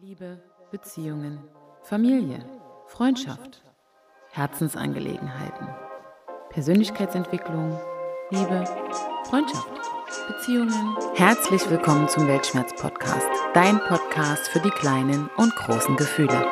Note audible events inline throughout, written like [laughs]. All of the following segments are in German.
Liebe, Beziehungen, Familie, Freundschaft, Herzensangelegenheiten, Persönlichkeitsentwicklung, Liebe, Freundschaft, Beziehungen. Herzlich willkommen zum Weltschmerz-Podcast, dein Podcast für die kleinen und großen Gefühle.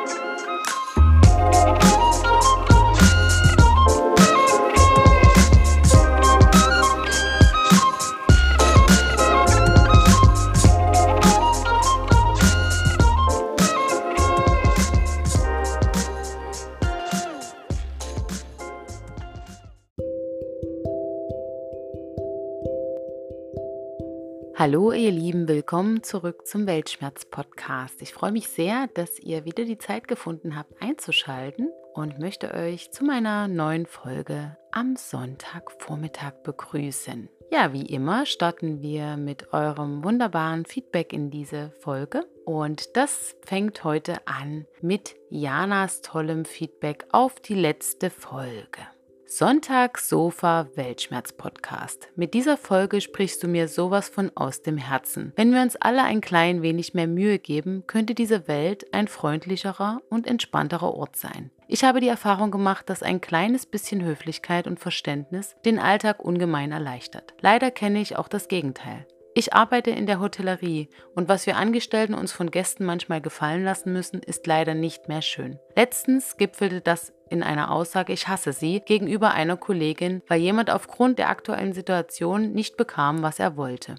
Hallo ihr Lieben, willkommen zurück zum Weltschmerz-Podcast. Ich freue mich sehr, dass ihr wieder die Zeit gefunden habt einzuschalten und möchte euch zu meiner neuen Folge am Sonntagvormittag begrüßen. Ja, wie immer starten wir mit eurem wunderbaren Feedback in diese Folge. Und das fängt heute an mit Janas tollem Feedback auf die letzte Folge. Sonntag Sofa Weltschmerz Podcast. Mit dieser Folge sprichst du mir sowas von aus dem Herzen. Wenn wir uns alle ein klein wenig mehr Mühe geben, könnte diese Welt ein freundlicherer und entspannterer Ort sein. Ich habe die Erfahrung gemacht, dass ein kleines bisschen Höflichkeit und Verständnis den Alltag ungemein erleichtert. Leider kenne ich auch das Gegenteil. Ich arbeite in der Hotellerie und was wir Angestellten uns von Gästen manchmal gefallen lassen müssen, ist leider nicht mehr schön. Letztens gipfelte das in einer Aussage Ich hasse sie gegenüber einer Kollegin, weil jemand aufgrund der aktuellen Situation nicht bekam, was er wollte.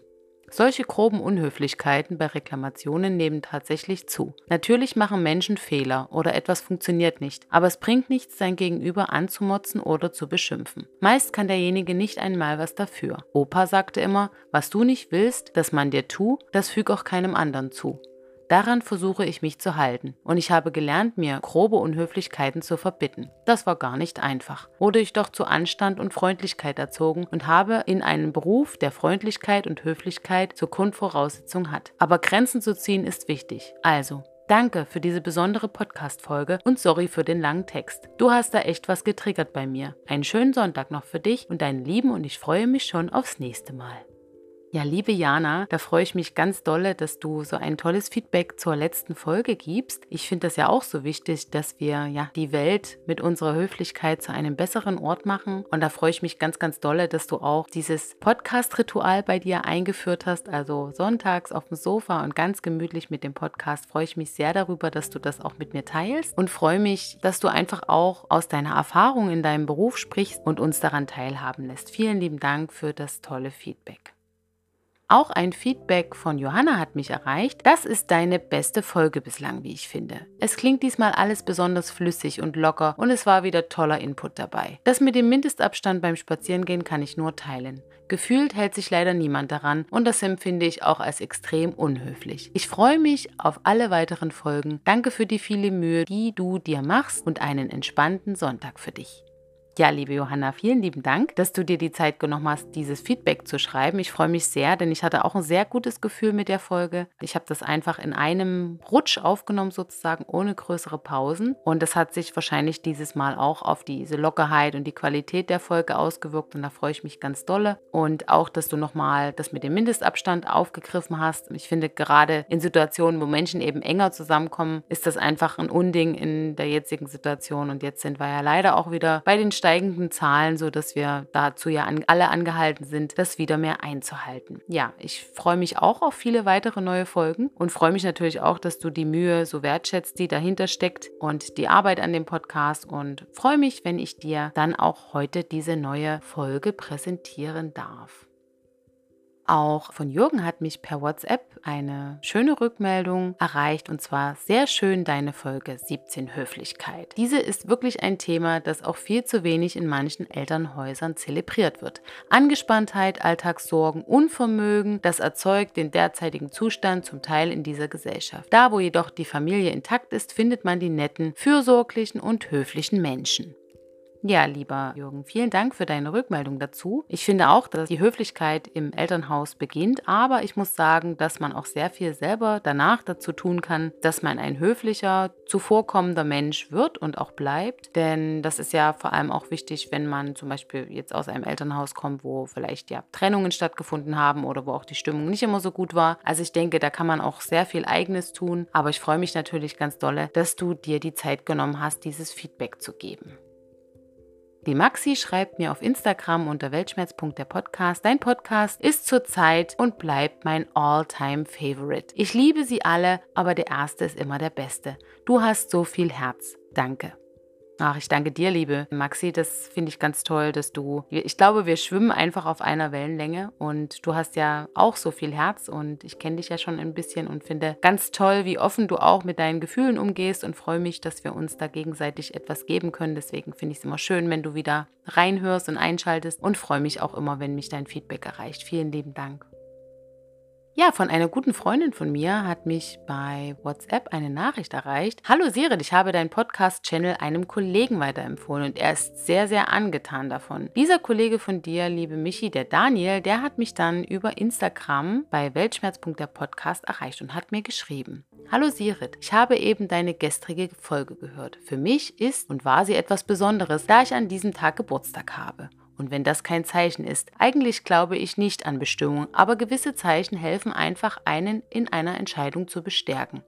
Solche groben Unhöflichkeiten bei Reklamationen nehmen tatsächlich zu. Natürlich machen Menschen Fehler oder etwas funktioniert nicht, aber es bringt nichts, sein Gegenüber anzumotzen oder zu beschimpfen. Meist kann derjenige nicht einmal was dafür. Opa sagte immer, was du nicht willst, dass man dir tu, das füg auch keinem anderen zu. Daran versuche ich mich zu halten und ich habe gelernt, mir grobe Unhöflichkeiten zu verbitten. Das war gar nicht einfach. Wurde ich doch zu Anstand und Freundlichkeit erzogen und habe in einen Beruf, der Freundlichkeit und Höflichkeit zur Grundvoraussetzung hat. Aber Grenzen zu ziehen ist wichtig. Also, Danke für diese besondere Podcast-Folge und sorry für den langen Text. Du hast da echt was getriggert bei mir. Einen schönen Sonntag noch für dich und deinen Lieben und ich freue mich schon aufs nächste Mal. Ja, liebe Jana, da freue ich mich ganz dolle, dass du so ein tolles Feedback zur letzten Folge gibst. Ich finde das ja auch so wichtig, dass wir ja die Welt mit unserer Höflichkeit zu einem besseren Ort machen. Und da freue ich mich ganz, ganz dolle, dass du auch dieses Podcast-Ritual bei dir eingeführt hast. Also sonntags auf dem Sofa und ganz gemütlich mit dem Podcast. Freue ich mich sehr darüber, dass du das auch mit mir teilst und freue mich, dass du einfach auch aus deiner Erfahrung in deinem Beruf sprichst und uns daran teilhaben lässt. Vielen lieben Dank für das tolle Feedback. Auch ein Feedback von Johanna hat mich erreicht. Das ist deine beste Folge bislang, wie ich finde. Es klingt diesmal alles besonders flüssig und locker und es war wieder toller Input dabei. Das mit dem Mindestabstand beim Spazierengehen kann ich nur teilen. Gefühlt hält sich leider niemand daran und das empfinde ich auch als extrem unhöflich. Ich freue mich auf alle weiteren Folgen. Danke für die viele Mühe, die du dir machst und einen entspannten Sonntag für dich. Ja, liebe Johanna, vielen lieben Dank, dass du dir die Zeit genommen hast, dieses Feedback zu schreiben. Ich freue mich sehr, denn ich hatte auch ein sehr gutes Gefühl mit der Folge. Ich habe das einfach in einem Rutsch aufgenommen, sozusagen ohne größere Pausen. Und das hat sich wahrscheinlich dieses Mal auch auf diese Lockerheit und die Qualität der Folge ausgewirkt. Und da freue ich mich ganz dolle. Und auch, dass du nochmal das mit dem Mindestabstand aufgegriffen hast. Ich finde, gerade in Situationen, wo Menschen eben enger zusammenkommen, ist das einfach ein Unding in der jetzigen Situation. Und jetzt sind wir ja leider auch wieder bei den Steinen steigenden Zahlen, sodass wir dazu ja an, alle angehalten sind, das wieder mehr einzuhalten. Ja, ich freue mich auch auf viele weitere neue Folgen und freue mich natürlich auch, dass du die Mühe so wertschätzt, die dahinter steckt und die Arbeit an dem Podcast und freue mich, wenn ich dir dann auch heute diese neue Folge präsentieren darf. Auch von Jürgen hat mich per WhatsApp eine schöne Rückmeldung erreicht und zwar sehr schön deine Folge 17 Höflichkeit. Diese ist wirklich ein Thema, das auch viel zu wenig in manchen Elternhäusern zelebriert wird. Angespanntheit, Alltagssorgen, Unvermögen, das erzeugt den derzeitigen Zustand zum Teil in dieser Gesellschaft. Da, wo jedoch die Familie intakt ist, findet man die netten, fürsorglichen und höflichen Menschen. Ja, lieber Jürgen, vielen Dank für deine Rückmeldung dazu. Ich finde auch, dass die Höflichkeit im Elternhaus beginnt, aber ich muss sagen, dass man auch sehr viel selber danach dazu tun kann, dass man ein höflicher, zuvorkommender Mensch wird und auch bleibt. Denn das ist ja vor allem auch wichtig, wenn man zum Beispiel jetzt aus einem Elternhaus kommt, wo vielleicht ja Trennungen stattgefunden haben oder wo auch die Stimmung nicht immer so gut war. Also ich denke, da kann man auch sehr viel Eigenes tun. Aber ich freue mich natürlich ganz dolle, dass du dir die Zeit genommen hast, dieses Feedback zu geben. Die Maxi schreibt mir auf Instagram unter weltschmerz.der Podcast. Dein Podcast ist zurzeit und bleibt mein All-Time Favorite. Ich liebe sie alle, aber der erste ist immer der beste. Du hast so viel Herz. Danke. Ach, ich danke dir, liebe Maxi. Das finde ich ganz toll, dass du. Ich glaube, wir schwimmen einfach auf einer Wellenlänge und du hast ja auch so viel Herz und ich kenne dich ja schon ein bisschen und finde ganz toll, wie offen du auch mit deinen Gefühlen umgehst und freue mich, dass wir uns da gegenseitig etwas geben können. Deswegen finde ich es immer schön, wenn du wieder reinhörst und einschaltest und freue mich auch immer, wenn mich dein Feedback erreicht. Vielen lieben Dank. Ja, von einer guten Freundin von mir hat mich bei WhatsApp eine Nachricht erreicht. Hallo Sirit, ich habe deinen Podcast-Channel einem Kollegen weiterempfohlen und er ist sehr, sehr angetan davon. Dieser Kollege von dir, liebe Michi, der Daniel, der hat mich dann über Instagram bei weltschmerz.der Podcast erreicht und hat mir geschrieben. Hallo Sirit, ich habe eben deine gestrige Folge gehört. Für mich ist und war sie etwas Besonderes, da ich an diesem Tag Geburtstag habe. Und wenn das kein Zeichen ist, eigentlich glaube ich nicht an Bestimmung, aber gewisse Zeichen helfen einfach einen in einer Entscheidung zu bestärken.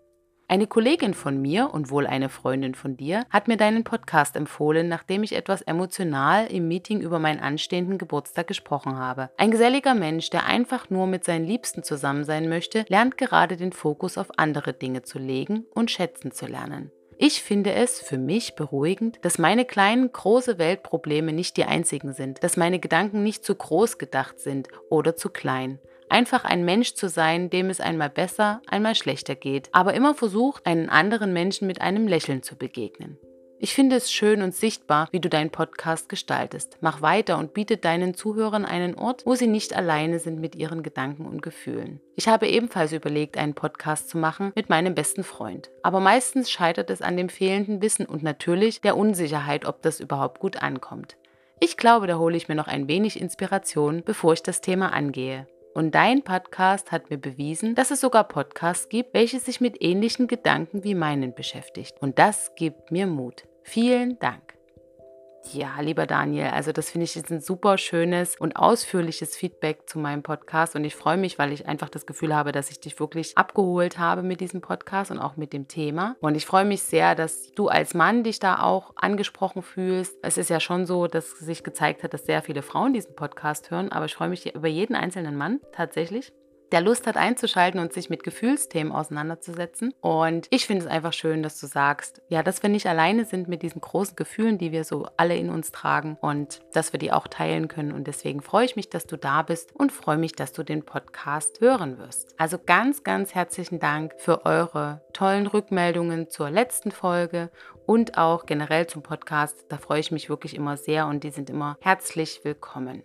Eine Kollegin von mir und wohl eine Freundin von dir hat mir deinen Podcast empfohlen, nachdem ich etwas emotional im Meeting über meinen anstehenden Geburtstag gesprochen habe. Ein geselliger Mensch, der einfach nur mit seinen Liebsten zusammen sein möchte, lernt gerade den Fokus auf andere Dinge zu legen und schätzen zu lernen. Ich finde es für mich beruhigend, dass meine kleinen, große Weltprobleme nicht die einzigen sind, dass meine Gedanken nicht zu groß gedacht sind oder zu klein. Einfach ein Mensch zu sein, dem es einmal besser, einmal schlechter geht, aber immer versucht, einen anderen Menschen mit einem Lächeln zu begegnen. Ich finde es schön und sichtbar, wie du deinen Podcast gestaltest. Mach weiter und biete deinen Zuhörern einen Ort, wo sie nicht alleine sind mit ihren Gedanken und Gefühlen. Ich habe ebenfalls überlegt, einen Podcast zu machen mit meinem besten Freund. Aber meistens scheitert es an dem fehlenden Wissen und natürlich der Unsicherheit, ob das überhaupt gut ankommt. Ich glaube, da hole ich mir noch ein wenig Inspiration, bevor ich das Thema angehe. Und dein Podcast hat mir bewiesen, dass es sogar Podcasts gibt, welche sich mit ähnlichen Gedanken wie meinen beschäftigt. Und das gibt mir Mut. Vielen Dank. Ja, lieber Daniel, also das finde ich jetzt ein super schönes und ausführliches Feedback zu meinem Podcast und ich freue mich, weil ich einfach das Gefühl habe, dass ich dich wirklich abgeholt habe mit diesem Podcast und auch mit dem Thema. Und ich freue mich sehr, dass du als Mann dich da auch angesprochen fühlst. Es ist ja schon so, dass sich gezeigt hat, dass sehr viele Frauen diesen Podcast hören, aber ich freue mich über jeden einzelnen Mann tatsächlich der Lust hat einzuschalten und sich mit Gefühlsthemen auseinanderzusetzen. Und ich finde es einfach schön, dass du sagst, ja, dass wir nicht alleine sind mit diesen großen Gefühlen, die wir so alle in uns tragen und dass wir die auch teilen können. Und deswegen freue ich mich, dass du da bist und freue mich, dass du den Podcast hören wirst. Also ganz, ganz herzlichen Dank für eure tollen Rückmeldungen zur letzten Folge und auch generell zum Podcast. Da freue ich mich wirklich immer sehr und die sind immer herzlich willkommen.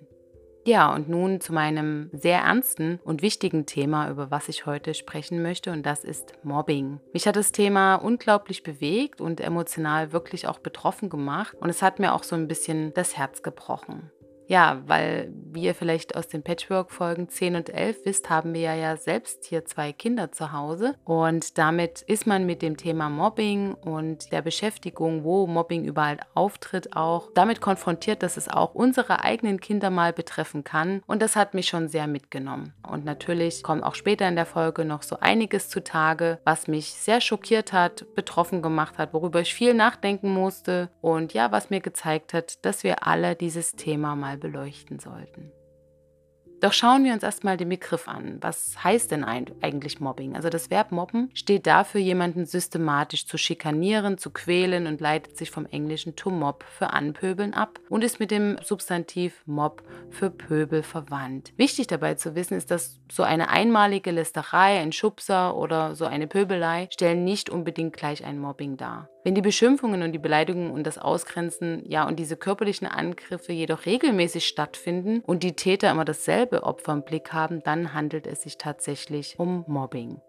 Ja, und nun zu meinem sehr ernsten und wichtigen Thema, über was ich heute sprechen möchte, und das ist Mobbing. Mich hat das Thema unglaublich bewegt und emotional wirklich auch betroffen gemacht und es hat mir auch so ein bisschen das Herz gebrochen. Ja, weil, wie ihr vielleicht aus den Patchwork-Folgen 10 und 11 wisst, haben wir ja selbst hier zwei Kinder zu Hause. Und damit ist man mit dem Thema Mobbing und der Beschäftigung, wo Mobbing überall auftritt, auch damit konfrontiert, dass es auch unsere eigenen Kinder mal betreffen kann. Und das hat mich schon sehr mitgenommen. Und natürlich kommt auch später in der Folge noch so einiges zutage, was mich sehr schockiert hat, betroffen gemacht hat, worüber ich viel nachdenken musste und ja, was mir gezeigt hat, dass wir alle dieses Thema mal beleuchten sollten. Doch schauen wir uns erstmal den Begriff an. Was heißt denn eigentlich Mobbing? Also das Verb mobben steht dafür, jemanden systematisch zu schikanieren, zu quälen und leitet sich vom englischen to mob für anpöbeln ab und ist mit dem Substantiv mob für Pöbel verwandt. Wichtig dabei zu wissen ist, dass so eine einmalige Lästerei, ein Schubser oder so eine Pöbelei stellen nicht unbedingt gleich ein Mobbing dar. Wenn die Beschimpfungen und die Beleidigungen und das Ausgrenzen, ja, und diese körperlichen Angriffe jedoch regelmäßig stattfinden und die Täter immer dasselbe Opfer im Blick haben, dann handelt es sich tatsächlich um Mobbing.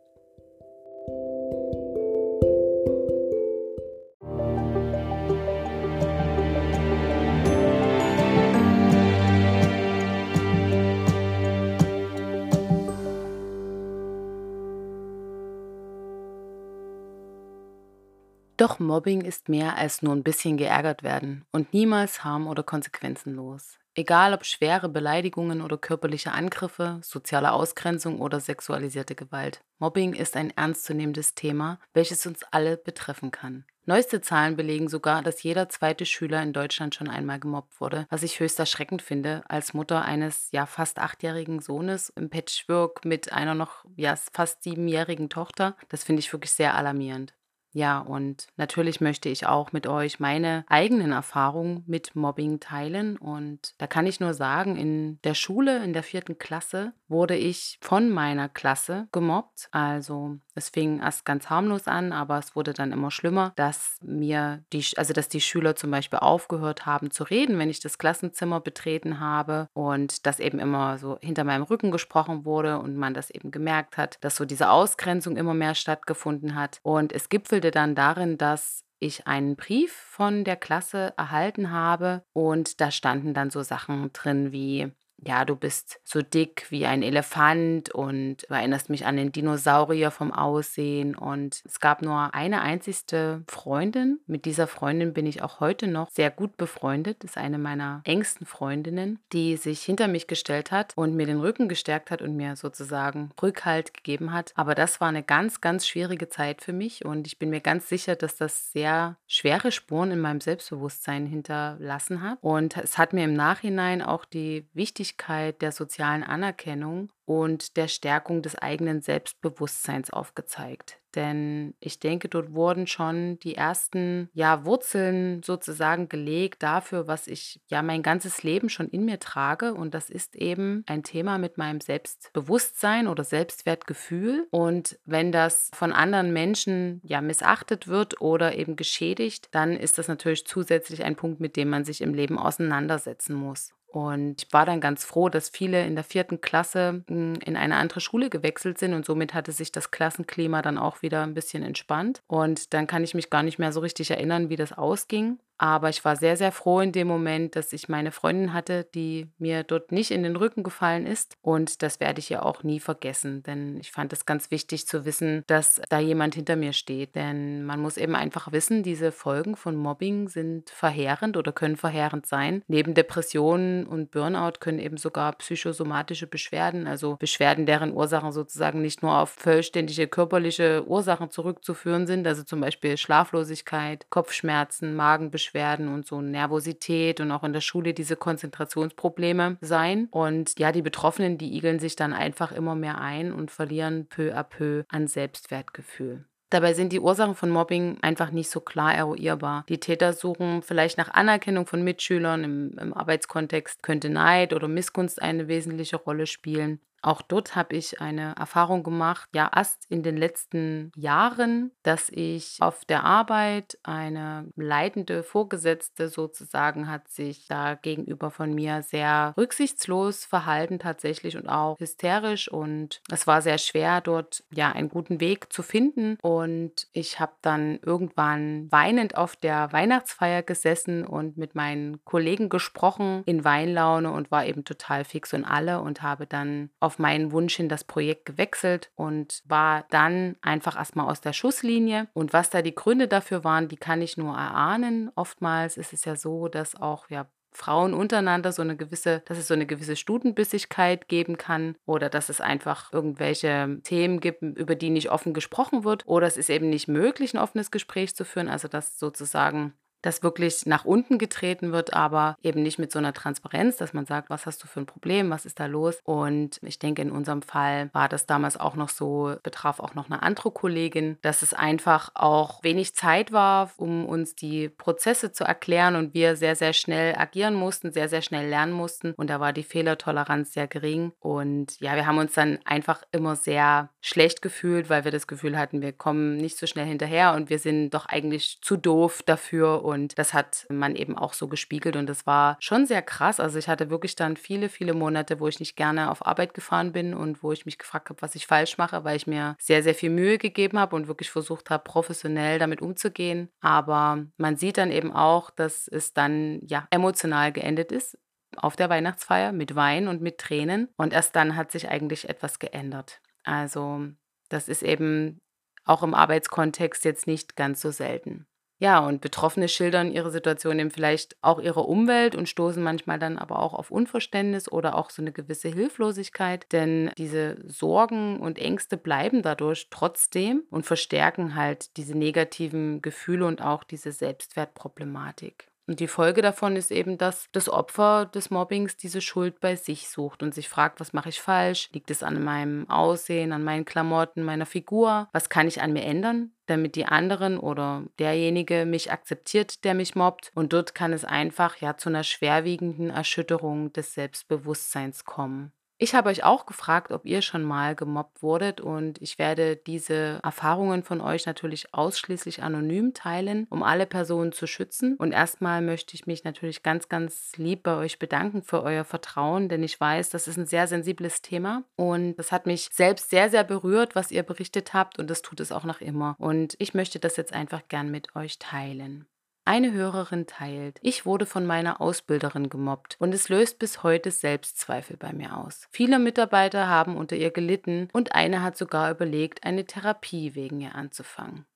Doch Mobbing ist mehr als nur ein bisschen geärgert werden und niemals harm- oder konsequenzenlos. Egal ob schwere Beleidigungen oder körperliche Angriffe, soziale Ausgrenzung oder sexualisierte Gewalt. Mobbing ist ein ernstzunehmendes Thema, welches uns alle betreffen kann. Neueste Zahlen belegen sogar, dass jeder zweite Schüler in Deutschland schon einmal gemobbt wurde, was ich höchst erschreckend finde, als Mutter eines ja fast achtjährigen Sohnes im Patchwork mit einer noch ja fast siebenjährigen Tochter. Das finde ich wirklich sehr alarmierend. Ja, und natürlich möchte ich auch mit euch meine eigenen Erfahrungen mit Mobbing teilen. Und da kann ich nur sagen, in der Schule, in der vierten Klasse, wurde ich von meiner Klasse gemobbt. Also es fing erst ganz harmlos an, aber es wurde dann immer schlimmer, dass mir die, also dass die Schüler zum Beispiel aufgehört haben zu reden, wenn ich das Klassenzimmer betreten habe und dass eben immer so hinter meinem Rücken gesprochen wurde und man das eben gemerkt hat, dass so diese Ausgrenzung immer mehr stattgefunden hat. Und es gipfelte dann darin, dass ich einen Brief von der Klasse erhalten habe und da standen dann so Sachen drin wie ja, du bist so dick wie ein Elefant und du erinnerst mich an den Dinosaurier vom Aussehen. Und es gab nur eine einzigste Freundin. Mit dieser Freundin bin ich auch heute noch sehr gut befreundet. Das ist eine meiner engsten Freundinnen, die sich hinter mich gestellt hat und mir den Rücken gestärkt hat und mir sozusagen Rückhalt gegeben hat. Aber das war eine ganz, ganz schwierige Zeit für mich und ich bin mir ganz sicher, dass das sehr schwere Spuren in meinem Selbstbewusstsein hinterlassen hat. Und es hat mir im Nachhinein auch die wichtigste Wichtigkeit der sozialen Anerkennung und der Stärkung des eigenen Selbstbewusstseins aufgezeigt. Denn ich denke, dort wurden schon die ersten ja, Wurzeln sozusagen gelegt dafür, was ich ja mein ganzes Leben schon in mir trage. Und das ist eben ein Thema mit meinem Selbstbewusstsein oder Selbstwertgefühl. Und wenn das von anderen Menschen ja missachtet wird oder eben geschädigt, dann ist das natürlich zusätzlich ein Punkt, mit dem man sich im Leben auseinandersetzen muss. Und ich war dann ganz froh, dass viele in der vierten Klasse hm, in eine andere Schule gewechselt sind und somit hatte sich das Klassenklima dann auch wieder ein bisschen entspannt. Und dann kann ich mich gar nicht mehr so richtig erinnern, wie das ausging. Aber ich war sehr, sehr froh in dem Moment, dass ich meine Freundin hatte, die mir dort nicht in den Rücken gefallen ist. Und das werde ich ja auch nie vergessen, denn ich fand es ganz wichtig zu wissen, dass da jemand hinter mir steht. Denn man muss eben einfach wissen, diese Folgen von Mobbing sind verheerend oder können verheerend sein. Neben Depressionen und Burnout können eben sogar psychosomatische Beschwerden, also Beschwerden, deren Ursachen sozusagen nicht nur auf vollständige körperliche Ursachen zurückzuführen sind, also zum Beispiel Schlaflosigkeit, Kopfschmerzen, Magenbeschwerden, Beschwerden und so Nervosität und auch in der Schule diese Konzentrationsprobleme sein. Und ja, die Betroffenen, die igeln sich dann einfach immer mehr ein und verlieren peu à peu an Selbstwertgefühl. Dabei sind die Ursachen von Mobbing einfach nicht so klar eruierbar. Die Täter suchen vielleicht nach Anerkennung von Mitschülern im, im Arbeitskontext, könnte Neid oder Missgunst eine wesentliche Rolle spielen. Auch dort habe ich eine Erfahrung gemacht, ja, erst in den letzten Jahren, dass ich auf der Arbeit eine leitende Vorgesetzte sozusagen hat sich da gegenüber von mir sehr rücksichtslos verhalten tatsächlich und auch hysterisch. Und es war sehr schwer dort ja einen guten Weg zu finden. Und ich habe dann irgendwann weinend auf der Weihnachtsfeier gesessen und mit meinen Kollegen gesprochen in Weinlaune und war eben total fix und alle und habe dann auf meinen Wunsch hin das Projekt gewechselt und war dann einfach erstmal aus der Schusslinie. Und was da die Gründe dafür waren, die kann ich nur erahnen. Oftmals ist es ja so, dass auch ja, Frauen untereinander so eine gewisse, dass es so eine gewisse Stutenbissigkeit geben kann oder dass es einfach irgendwelche Themen gibt, über die nicht offen gesprochen wird oder es ist eben nicht möglich, ein offenes Gespräch zu führen, also dass sozusagen dass wirklich nach unten getreten wird, aber eben nicht mit so einer Transparenz, dass man sagt, was hast du für ein Problem, was ist da los? Und ich denke, in unserem Fall war das damals auch noch so, betraf auch noch eine andere Kollegin, dass es einfach auch wenig Zeit war, um uns die Prozesse zu erklären und wir sehr, sehr schnell agieren mussten, sehr, sehr schnell lernen mussten. Und da war die Fehlertoleranz sehr gering. Und ja, wir haben uns dann einfach immer sehr schlecht gefühlt, weil wir das Gefühl hatten, wir kommen nicht so schnell hinterher und wir sind doch eigentlich zu doof dafür. Und und das hat man eben auch so gespiegelt und das war schon sehr krass. Also ich hatte wirklich dann viele, viele Monate, wo ich nicht gerne auf Arbeit gefahren bin und wo ich mich gefragt habe, was ich falsch mache, weil ich mir sehr, sehr viel Mühe gegeben habe und wirklich versucht habe, professionell damit umzugehen. Aber man sieht dann eben auch, dass es dann ja emotional geendet ist auf der Weihnachtsfeier mit Wein und mit Tränen. Und erst dann hat sich eigentlich etwas geändert. Also das ist eben auch im Arbeitskontext jetzt nicht ganz so selten. Ja, und Betroffene schildern ihre Situation eben vielleicht auch ihrer Umwelt und stoßen manchmal dann aber auch auf Unverständnis oder auch so eine gewisse Hilflosigkeit, denn diese Sorgen und Ängste bleiben dadurch trotzdem und verstärken halt diese negativen Gefühle und auch diese Selbstwertproblematik. Und die Folge davon ist eben, dass das Opfer des Mobbings diese Schuld bei sich sucht und sich fragt, was mache ich falsch? Liegt es an meinem Aussehen, an meinen Klamotten, meiner Figur? Was kann ich an mir ändern, damit die anderen oder derjenige mich akzeptiert, der mich mobbt? Und dort kann es einfach ja zu einer schwerwiegenden Erschütterung des Selbstbewusstseins kommen. Ich habe euch auch gefragt, ob ihr schon mal gemobbt wurdet und ich werde diese Erfahrungen von euch natürlich ausschließlich anonym teilen, um alle Personen zu schützen. Und erstmal möchte ich mich natürlich ganz, ganz lieb bei euch bedanken für euer Vertrauen, denn ich weiß, das ist ein sehr sensibles Thema und das hat mich selbst sehr, sehr berührt, was ihr berichtet habt und das tut es auch noch immer. Und ich möchte das jetzt einfach gern mit euch teilen. Eine Hörerin teilt, ich wurde von meiner Ausbilderin gemobbt und es löst bis heute Selbstzweifel bei mir aus. Viele Mitarbeiter haben unter ihr gelitten und eine hat sogar überlegt, eine Therapie wegen ihr anzufangen.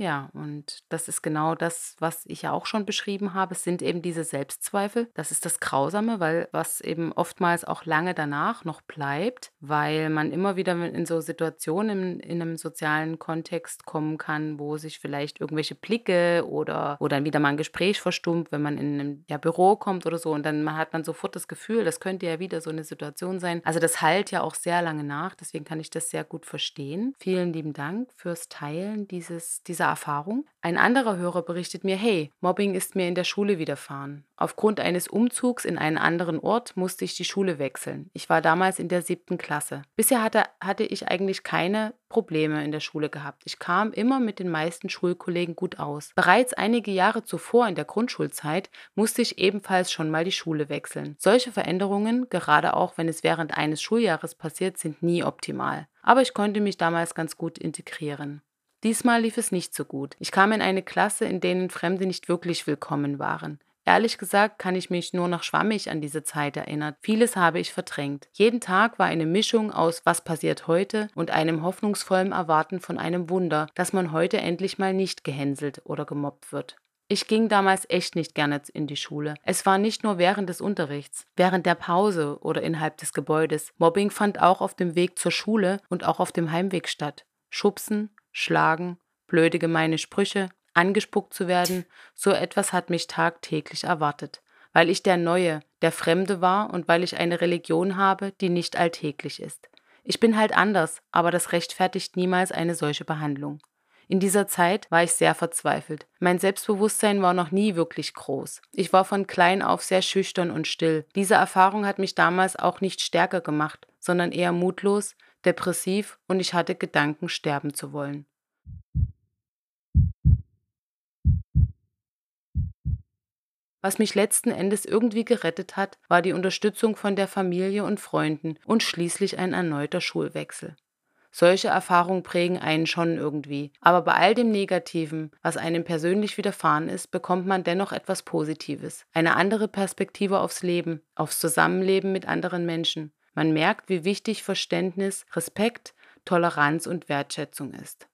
Ja, und das ist genau das, was ich ja auch schon beschrieben habe. Es sind eben diese Selbstzweifel. Das ist das Grausame, weil was eben oftmals auch lange danach noch bleibt, weil man immer wieder in so Situationen in, in einem sozialen Kontext kommen kann, wo sich vielleicht irgendwelche Blicke oder, oder dann wieder mal ein Gespräch verstummt, wenn man in ein ja, Büro kommt oder so. Und dann hat man sofort das Gefühl, das könnte ja wieder so eine Situation sein. Also das heilt ja auch sehr lange nach. Deswegen kann ich das sehr gut verstehen. Vielen lieben Dank fürs Teilen dieses, dieser Erfahrung. Ein anderer Hörer berichtet mir, hey, Mobbing ist mir in der Schule widerfahren. Aufgrund eines Umzugs in einen anderen Ort musste ich die Schule wechseln. Ich war damals in der siebten Klasse. Bisher hatte, hatte ich eigentlich keine Probleme in der Schule gehabt. Ich kam immer mit den meisten Schulkollegen gut aus. Bereits einige Jahre zuvor in der Grundschulzeit musste ich ebenfalls schon mal die Schule wechseln. Solche Veränderungen, gerade auch wenn es während eines Schuljahres passiert, sind nie optimal. Aber ich konnte mich damals ganz gut integrieren. Diesmal lief es nicht so gut. Ich kam in eine Klasse, in denen Fremde nicht wirklich willkommen waren. Ehrlich gesagt kann ich mich nur noch schwammig an diese Zeit erinnern. Vieles habe ich verdrängt. Jeden Tag war eine Mischung aus was passiert heute und einem hoffnungsvollen Erwarten von einem Wunder, dass man heute endlich mal nicht gehänselt oder gemobbt wird. Ich ging damals echt nicht gerne in die Schule. Es war nicht nur während des Unterrichts, während der Pause oder innerhalb des Gebäudes. Mobbing fand auch auf dem Weg zur Schule und auch auf dem Heimweg statt. Schubsen, Schlagen, blöde gemeine Sprüche, angespuckt zu werden, so etwas hat mich tagtäglich erwartet, weil ich der Neue, der Fremde war und weil ich eine Religion habe, die nicht alltäglich ist. Ich bin halt anders, aber das rechtfertigt niemals eine solche Behandlung. In dieser Zeit war ich sehr verzweifelt. Mein Selbstbewusstsein war noch nie wirklich groß. Ich war von klein auf sehr schüchtern und still. Diese Erfahrung hat mich damals auch nicht stärker gemacht, sondern eher mutlos, depressiv und ich hatte Gedanken, sterben zu wollen. Was mich letzten Endes irgendwie gerettet hat, war die Unterstützung von der Familie und Freunden und schließlich ein erneuter Schulwechsel. Solche Erfahrungen prägen einen schon irgendwie. Aber bei all dem Negativen, was einem persönlich widerfahren ist, bekommt man dennoch etwas Positives. Eine andere Perspektive aufs Leben, aufs Zusammenleben mit anderen Menschen. Man merkt, wie wichtig Verständnis, Respekt, Toleranz und Wertschätzung ist.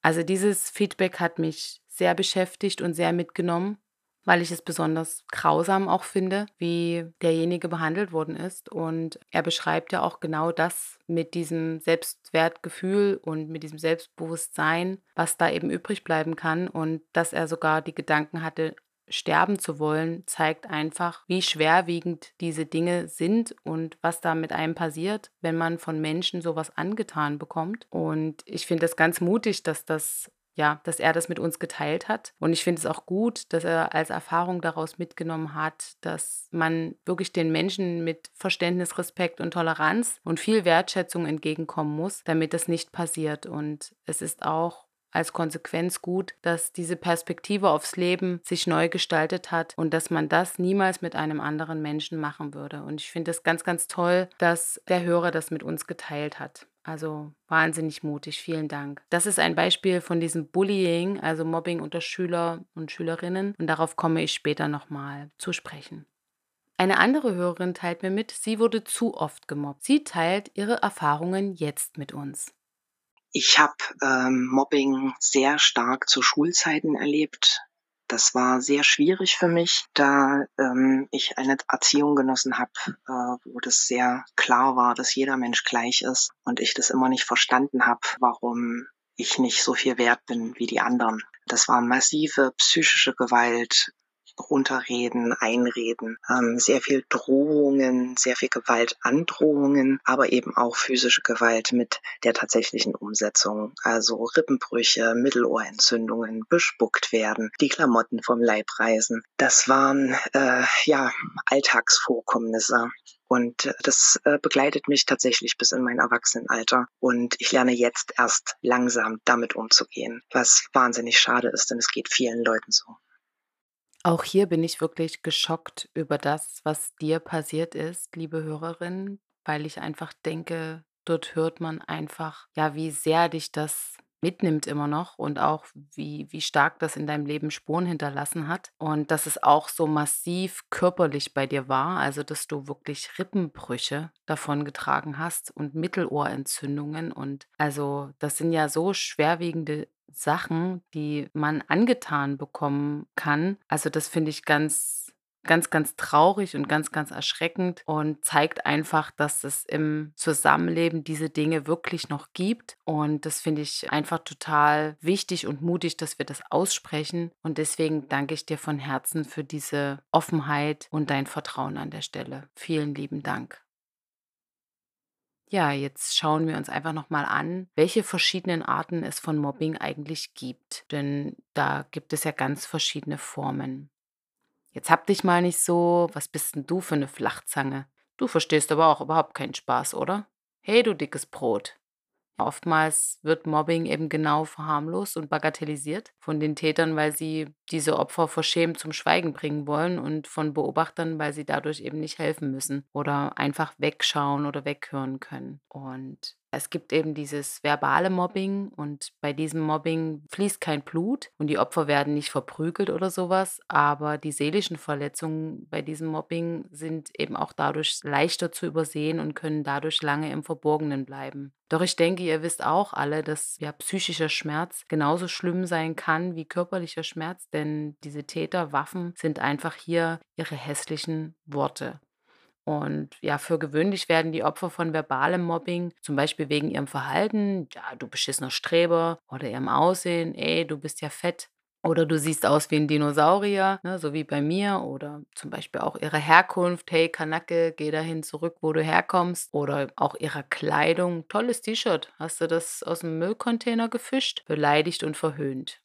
Also dieses Feedback hat mich sehr beschäftigt und sehr mitgenommen, weil ich es besonders grausam auch finde, wie derjenige behandelt worden ist. Und er beschreibt ja auch genau das mit diesem Selbstwertgefühl und mit diesem Selbstbewusstsein, was da eben übrig bleiben kann und dass er sogar die Gedanken hatte, sterben zu wollen, zeigt einfach, wie schwerwiegend diese Dinge sind und was da mit einem passiert, wenn man von Menschen sowas angetan bekommt. Und ich finde es ganz mutig, dass das ja, dass er das mit uns geteilt hat. Und ich finde es auch gut, dass er als Erfahrung daraus mitgenommen hat, dass man wirklich den Menschen mit Verständnis, Respekt und Toleranz und viel Wertschätzung entgegenkommen muss, damit das nicht passiert. Und es ist auch als Konsequenz gut, dass diese Perspektive aufs Leben sich neu gestaltet hat und dass man das niemals mit einem anderen Menschen machen würde. Und ich finde es ganz, ganz toll, dass der Hörer das mit uns geteilt hat. Also wahnsinnig mutig, vielen Dank. Das ist ein Beispiel von diesem Bullying, also Mobbing unter Schüler und Schülerinnen. Und darauf komme ich später nochmal zu sprechen. Eine andere Hörerin teilt mir mit, sie wurde zu oft gemobbt. Sie teilt ihre Erfahrungen jetzt mit uns. Ich habe ähm, Mobbing sehr stark zu Schulzeiten erlebt. Das war sehr schwierig für mich, da ähm, ich eine Erziehung genossen habe, äh, wo das sehr klar war, dass jeder Mensch gleich ist und ich das immer nicht verstanden habe, warum ich nicht so viel wert bin wie die anderen. Das war massive psychische Gewalt, runterreden, einreden, ähm, sehr viel Drohungen, sehr viel Gewaltandrohungen, aber eben auch physische Gewalt mit der tatsächlichen Umsetzung. Also Rippenbrüche, Mittelohrentzündungen, bespuckt werden, die Klamotten vom Leib reißen. Das waren äh, ja Alltagsvorkommnisse. Und das äh, begleitet mich tatsächlich bis in mein Erwachsenenalter. Und ich lerne jetzt erst langsam damit umzugehen, was wahnsinnig schade ist, denn es geht vielen Leuten so. Auch hier bin ich wirklich geschockt über das, was dir passiert ist, liebe Hörerin, weil ich einfach denke, dort hört man einfach, ja, wie sehr dich das mitnimmt immer noch und auch wie, wie stark das in deinem Leben Spuren hinterlassen hat. Und dass es auch so massiv körperlich bei dir war, also dass du wirklich Rippenbrüche davon getragen hast und Mittelohrentzündungen. Und also das sind ja so schwerwiegende Sachen, die man angetan bekommen kann. Also das finde ich ganz ganz, ganz traurig und ganz, ganz erschreckend und zeigt einfach, dass es im Zusammenleben diese Dinge wirklich noch gibt. Und das finde ich einfach total wichtig und mutig, dass wir das aussprechen. Und deswegen danke ich dir von Herzen für diese Offenheit und dein Vertrauen an der Stelle. Vielen lieben Dank. Ja, jetzt schauen wir uns einfach nochmal an, welche verschiedenen Arten es von Mobbing eigentlich gibt. Denn da gibt es ja ganz verschiedene Formen. Jetzt hab dich mal nicht so, was bist denn du für eine Flachzange? Du verstehst aber auch überhaupt keinen Spaß, oder? Hey, du dickes Brot. Oftmals wird Mobbing eben genau verharmlost und bagatellisiert von den Tätern, weil sie diese Opfer verschämt zum Schweigen bringen wollen und von Beobachtern, weil sie dadurch eben nicht helfen müssen oder einfach wegschauen oder weghören können. Und es gibt eben dieses verbale Mobbing und bei diesem Mobbing fließt kein Blut und die Opfer werden nicht verprügelt oder sowas, aber die seelischen Verletzungen bei diesem Mobbing sind eben auch dadurch leichter zu übersehen und können dadurch lange im Verborgenen bleiben. Doch ich denke, ihr wisst auch alle, dass ja psychischer Schmerz genauso schlimm sein kann wie körperlicher Schmerz, denn diese Täterwaffen sind einfach hier ihre hässlichen Worte. Und ja, für gewöhnlich werden die Opfer von verbalem Mobbing, zum Beispiel wegen ihrem Verhalten, ja, du beschissener Streber, oder ihrem Aussehen, ey, du bist ja fett, oder du siehst aus wie ein Dinosaurier, ne, so wie bei mir. Oder zum Beispiel auch ihre Herkunft. Hey, Kanacke, geh dahin zurück, wo du herkommst. Oder auch ihrer Kleidung. Tolles T-Shirt. Hast du das aus dem Müllcontainer gefischt? Beleidigt und verhöhnt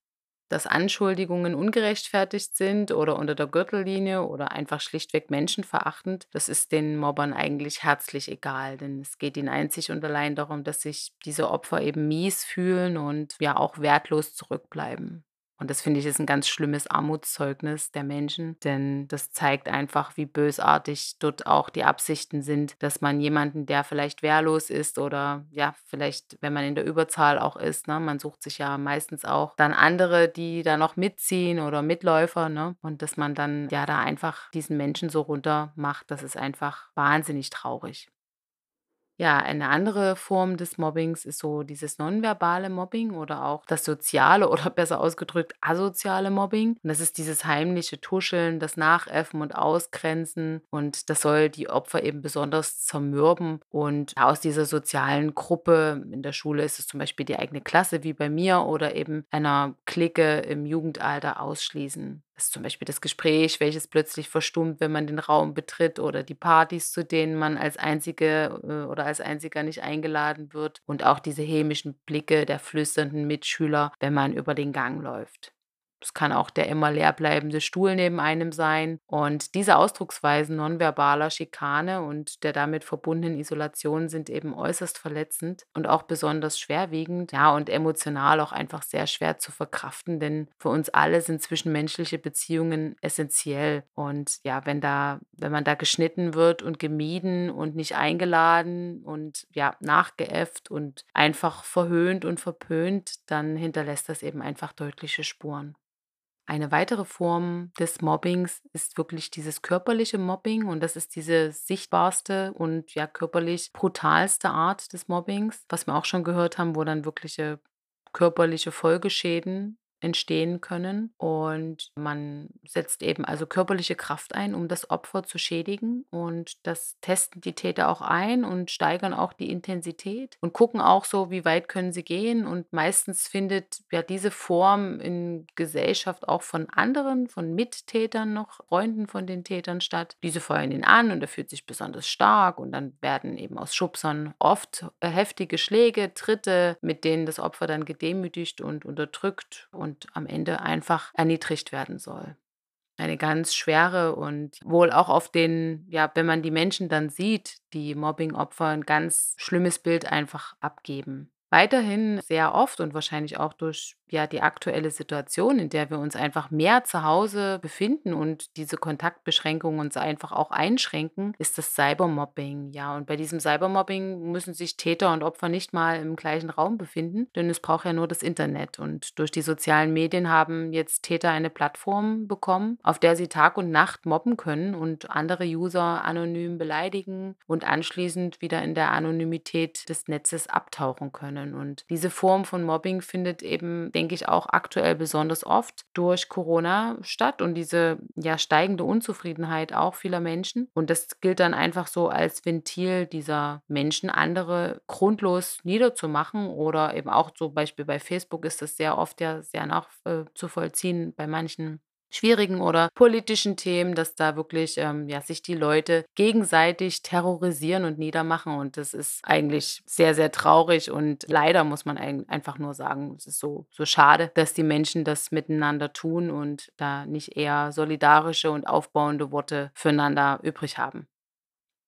dass Anschuldigungen ungerechtfertigt sind oder unter der Gürtellinie oder einfach schlichtweg menschenverachtend, das ist den Mobbern eigentlich herzlich egal, denn es geht ihnen einzig und allein darum, dass sich diese Opfer eben mies fühlen und ja auch wertlos zurückbleiben. Und das finde ich ist ein ganz schlimmes Armutszeugnis der Menschen, denn das zeigt einfach, wie bösartig dort auch die Absichten sind, dass man jemanden, der vielleicht wehrlos ist oder ja, vielleicht, wenn man in der Überzahl auch ist, ne, man sucht sich ja meistens auch dann andere, die da noch mitziehen oder Mitläufer, ne? Und dass man dann ja da einfach diesen Menschen so runter macht, das ist einfach wahnsinnig traurig. Ja, eine andere Form des Mobbings ist so dieses nonverbale Mobbing oder auch das soziale oder [laughs] besser ausgedrückt asoziale Mobbing. Und das ist dieses heimliche Tuscheln, das Nachäffen und Ausgrenzen. Und das soll die Opfer eben besonders zermürben. Und aus dieser sozialen Gruppe, in der Schule ist es zum Beispiel die eigene Klasse wie bei mir oder eben einer Clique im Jugendalter ausschließen. Ist zum Beispiel das Gespräch, welches plötzlich verstummt, wenn man den Raum betritt oder die Partys, zu denen man als Einzige äh, oder als Einziger nicht eingeladen wird und auch diese hämischen Blicke der flüsternden Mitschüler, wenn man über den Gang läuft. Es kann auch der immer leer bleibende Stuhl neben einem sein. Und diese Ausdrucksweisen nonverbaler Schikane und der damit verbundenen Isolation sind eben äußerst verletzend und auch besonders schwerwiegend, ja, und emotional auch einfach sehr schwer zu verkraften, denn für uns alle sind zwischenmenschliche Beziehungen essentiell. Und ja, wenn da, wenn man da geschnitten wird und gemieden und nicht eingeladen und ja, nachgeäfft und einfach verhöhnt und verpönt, dann hinterlässt das eben einfach deutliche Spuren. Eine weitere Form des Mobbings ist wirklich dieses körperliche Mobbing und das ist diese sichtbarste und ja körperlich brutalste Art des Mobbings, was wir auch schon gehört haben, wo dann wirkliche körperliche Folgeschäden entstehen können. Und man setzt eben also körperliche Kraft ein, um das Opfer zu schädigen. Und das testen die Täter auch ein und steigern auch die Intensität und gucken auch so, wie weit können sie gehen. Und meistens findet ja diese Form in Gesellschaft auch von anderen, von Mittätern noch, Freunden von den Tätern statt. Diese feuern ihn an und er fühlt sich besonders stark und dann werden eben aus Schubsern oft äh, heftige Schläge, Tritte, mit denen das Opfer dann gedemütigt und unterdrückt und und am Ende einfach erniedrigt werden soll. Eine ganz schwere und wohl auch auf den, ja, wenn man die Menschen dann sieht, die Mobbing-Opfer ein ganz schlimmes Bild einfach abgeben. Weiterhin sehr oft und wahrscheinlich auch durch ja die aktuelle Situation, in der wir uns einfach mehr zu Hause befinden und diese Kontaktbeschränkungen uns einfach auch einschränken, ist das Cybermobbing. Ja, und bei diesem Cybermobbing müssen sich Täter und Opfer nicht mal im gleichen Raum befinden, denn es braucht ja nur das Internet. Und durch die sozialen Medien haben jetzt Täter eine Plattform bekommen, auf der sie Tag und Nacht mobben können und andere User anonym beleidigen und anschließend wieder in der Anonymität des Netzes abtauchen können. Und diese Form von Mobbing findet eben, denke ich, auch aktuell besonders oft durch Corona statt und diese ja steigende Unzufriedenheit auch vieler Menschen. Und das gilt dann einfach so als Ventil dieser Menschen, andere grundlos niederzumachen oder eben auch zum Beispiel bei Facebook ist das sehr oft ja sehr nachzuvollziehen bei manchen schwierigen oder politischen Themen, dass da wirklich ähm, ja, sich die Leute gegenseitig terrorisieren und niedermachen. Und das ist eigentlich sehr, sehr traurig. Und leider muss man einfach nur sagen, es ist so, so schade, dass die Menschen das miteinander tun und da nicht eher solidarische und aufbauende Worte füreinander übrig haben.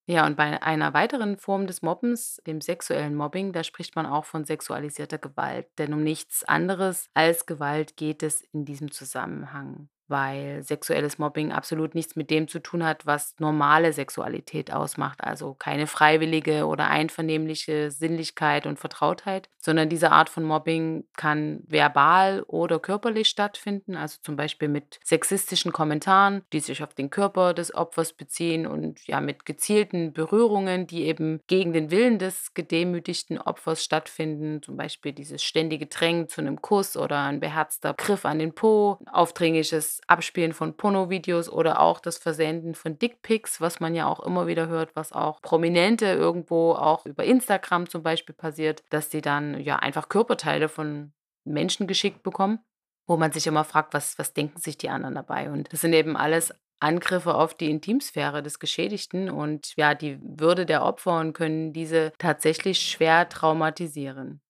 Ja, und bei einer weiteren Form des Mobbens, dem sexuellen Mobbing, da spricht man auch von sexualisierter Gewalt. Denn um nichts anderes als Gewalt geht es in diesem Zusammenhang weil sexuelles Mobbing absolut nichts mit dem zu tun hat, was normale Sexualität ausmacht. Also keine freiwillige oder einvernehmliche Sinnlichkeit und Vertrautheit, sondern diese Art von Mobbing kann verbal oder körperlich stattfinden, also zum Beispiel mit sexistischen Kommentaren, die sich auf den Körper des Opfers beziehen und ja mit gezielten Berührungen, die eben gegen den Willen des gedemütigten Opfers stattfinden, zum Beispiel dieses ständige Drängen zu einem Kuss oder ein beherzter Griff an den Po, aufdringliches Abspielen von Pornovideos oder auch das Versenden von Dickpics, was man ja auch immer wieder hört, was auch Prominente irgendwo auch über Instagram zum Beispiel passiert, dass sie dann ja einfach Körperteile von Menschen geschickt bekommen, wo man sich immer fragt, was, was denken sich die anderen dabei? Und das sind eben alles Angriffe auf die Intimsphäre des Geschädigten und ja, die Würde der Opfer und können diese tatsächlich schwer traumatisieren.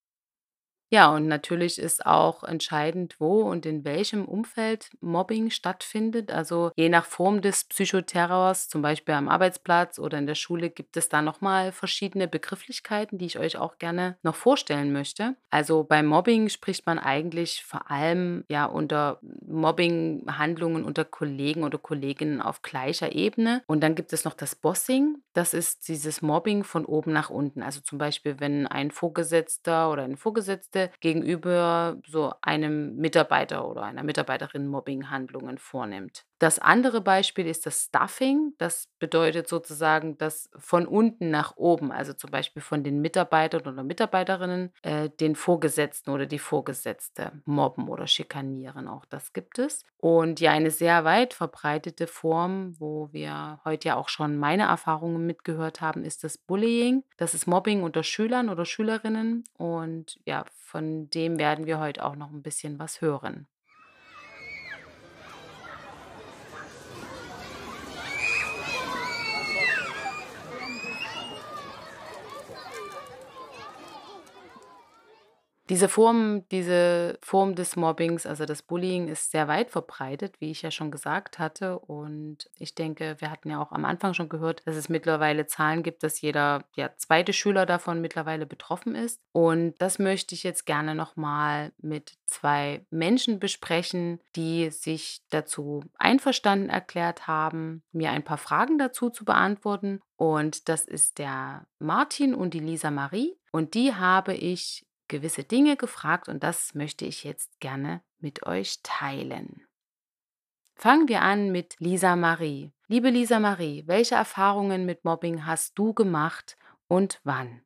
Ja, und natürlich ist auch entscheidend, wo und in welchem Umfeld Mobbing stattfindet. Also je nach Form des Psychoterrors, zum Beispiel am Arbeitsplatz oder in der Schule, gibt es da nochmal verschiedene Begrifflichkeiten, die ich euch auch gerne noch vorstellen möchte. Also beim Mobbing spricht man eigentlich vor allem ja unter Mobbinghandlungen unter Kollegen oder Kolleginnen auf gleicher Ebene. Und dann gibt es noch das Bossing. Das ist dieses Mobbing von oben nach unten. Also zum Beispiel, wenn ein Vorgesetzter oder eine Vorgesetzte gegenüber so einem Mitarbeiter oder einer Mitarbeiterin Mobbinghandlungen vornimmt. Das andere Beispiel ist das Stuffing. Das bedeutet sozusagen das von unten nach oben, also zum Beispiel von den Mitarbeitern oder Mitarbeiterinnen, äh, den Vorgesetzten oder die Vorgesetzte mobben oder schikanieren. Auch das gibt es. Und ja, eine sehr weit verbreitete Form, wo wir heute ja auch schon meine Erfahrungen mitgehört haben, ist das Bullying. Das ist Mobbing unter Schülern oder Schülerinnen. Und ja, von dem werden wir heute auch noch ein bisschen was hören. Diese Form diese Form des Mobbings, also das Bullying, ist sehr weit verbreitet, wie ich ja schon gesagt hatte. Und ich denke, wir hatten ja auch am Anfang schon gehört, dass es mittlerweile Zahlen gibt, dass jeder ja, zweite Schüler davon mittlerweile betroffen ist. Und das möchte ich jetzt gerne nochmal mit zwei Menschen besprechen, die sich dazu einverstanden erklärt haben, mir ein paar Fragen dazu zu beantworten. Und das ist der Martin und die Lisa Marie. Und die habe ich gewisse Dinge gefragt und das möchte ich jetzt gerne mit euch teilen. Fangen wir an mit Lisa Marie. Liebe Lisa Marie, welche Erfahrungen mit Mobbing hast du gemacht und wann?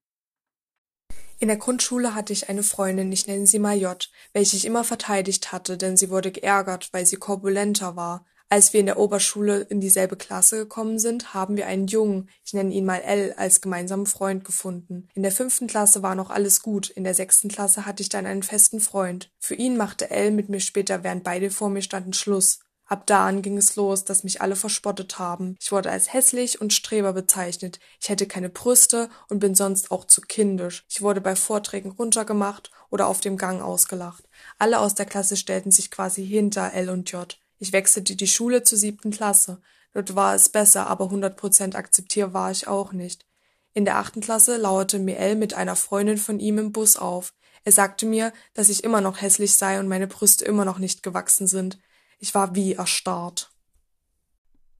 In der Grundschule hatte ich eine Freundin, ich nenne sie J, welche ich immer verteidigt hatte, denn sie wurde geärgert, weil sie korpulenter war. Als wir in der Oberschule in dieselbe Klasse gekommen sind, haben wir einen Jungen, ich nenne ihn mal L, als gemeinsamen Freund gefunden. In der fünften Klasse war noch alles gut, in der sechsten Klasse hatte ich dann einen festen Freund. Für ihn machte L mit mir später, während beide vor mir standen, Schluss. Ab da an ging es los, dass mich alle verspottet haben. Ich wurde als hässlich und Streber bezeichnet. Ich hätte keine Brüste und bin sonst auch zu kindisch. Ich wurde bei Vorträgen runtergemacht oder auf dem Gang ausgelacht. Alle aus der Klasse stellten sich quasi hinter L und J. Ich wechselte die Schule zur siebten Klasse. Dort war es besser, aber 100% akzeptiert war ich auch nicht. In der achten Klasse lauerte mir L mit einer Freundin von ihm im Bus auf. Er sagte mir, dass ich immer noch hässlich sei und meine Brüste immer noch nicht gewachsen sind. Ich war wie erstarrt.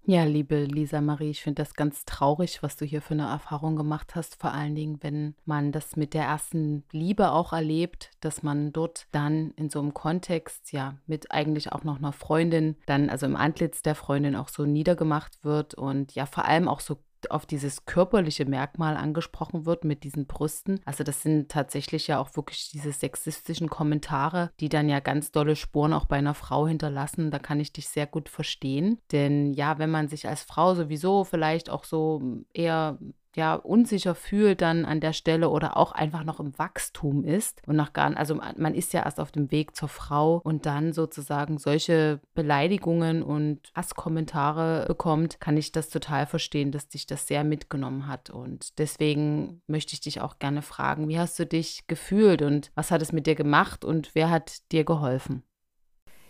Ja, liebe Lisa Marie, ich finde das ganz traurig, was du hier für eine Erfahrung gemacht hast. Vor allen Dingen, wenn man das mit der ersten Liebe auch erlebt, dass man dort dann in so einem Kontext, ja, mit eigentlich auch noch einer Freundin, dann also im Antlitz der Freundin auch so niedergemacht wird und ja, vor allem auch so auf dieses körperliche Merkmal angesprochen wird mit diesen Brüsten. Also das sind tatsächlich ja auch wirklich diese sexistischen Kommentare, die dann ja ganz dolle Spuren auch bei einer Frau hinterlassen. Da kann ich dich sehr gut verstehen. Denn ja, wenn man sich als Frau sowieso vielleicht auch so eher ja unsicher fühlt dann an der Stelle oder auch einfach noch im Wachstum ist und noch gar also man ist ja erst auf dem Weg zur Frau und dann sozusagen solche Beleidigungen und Hasskommentare bekommt, kann ich das total verstehen, dass dich das sehr mitgenommen hat und deswegen möchte ich dich auch gerne fragen, wie hast du dich gefühlt und was hat es mit dir gemacht und wer hat dir geholfen?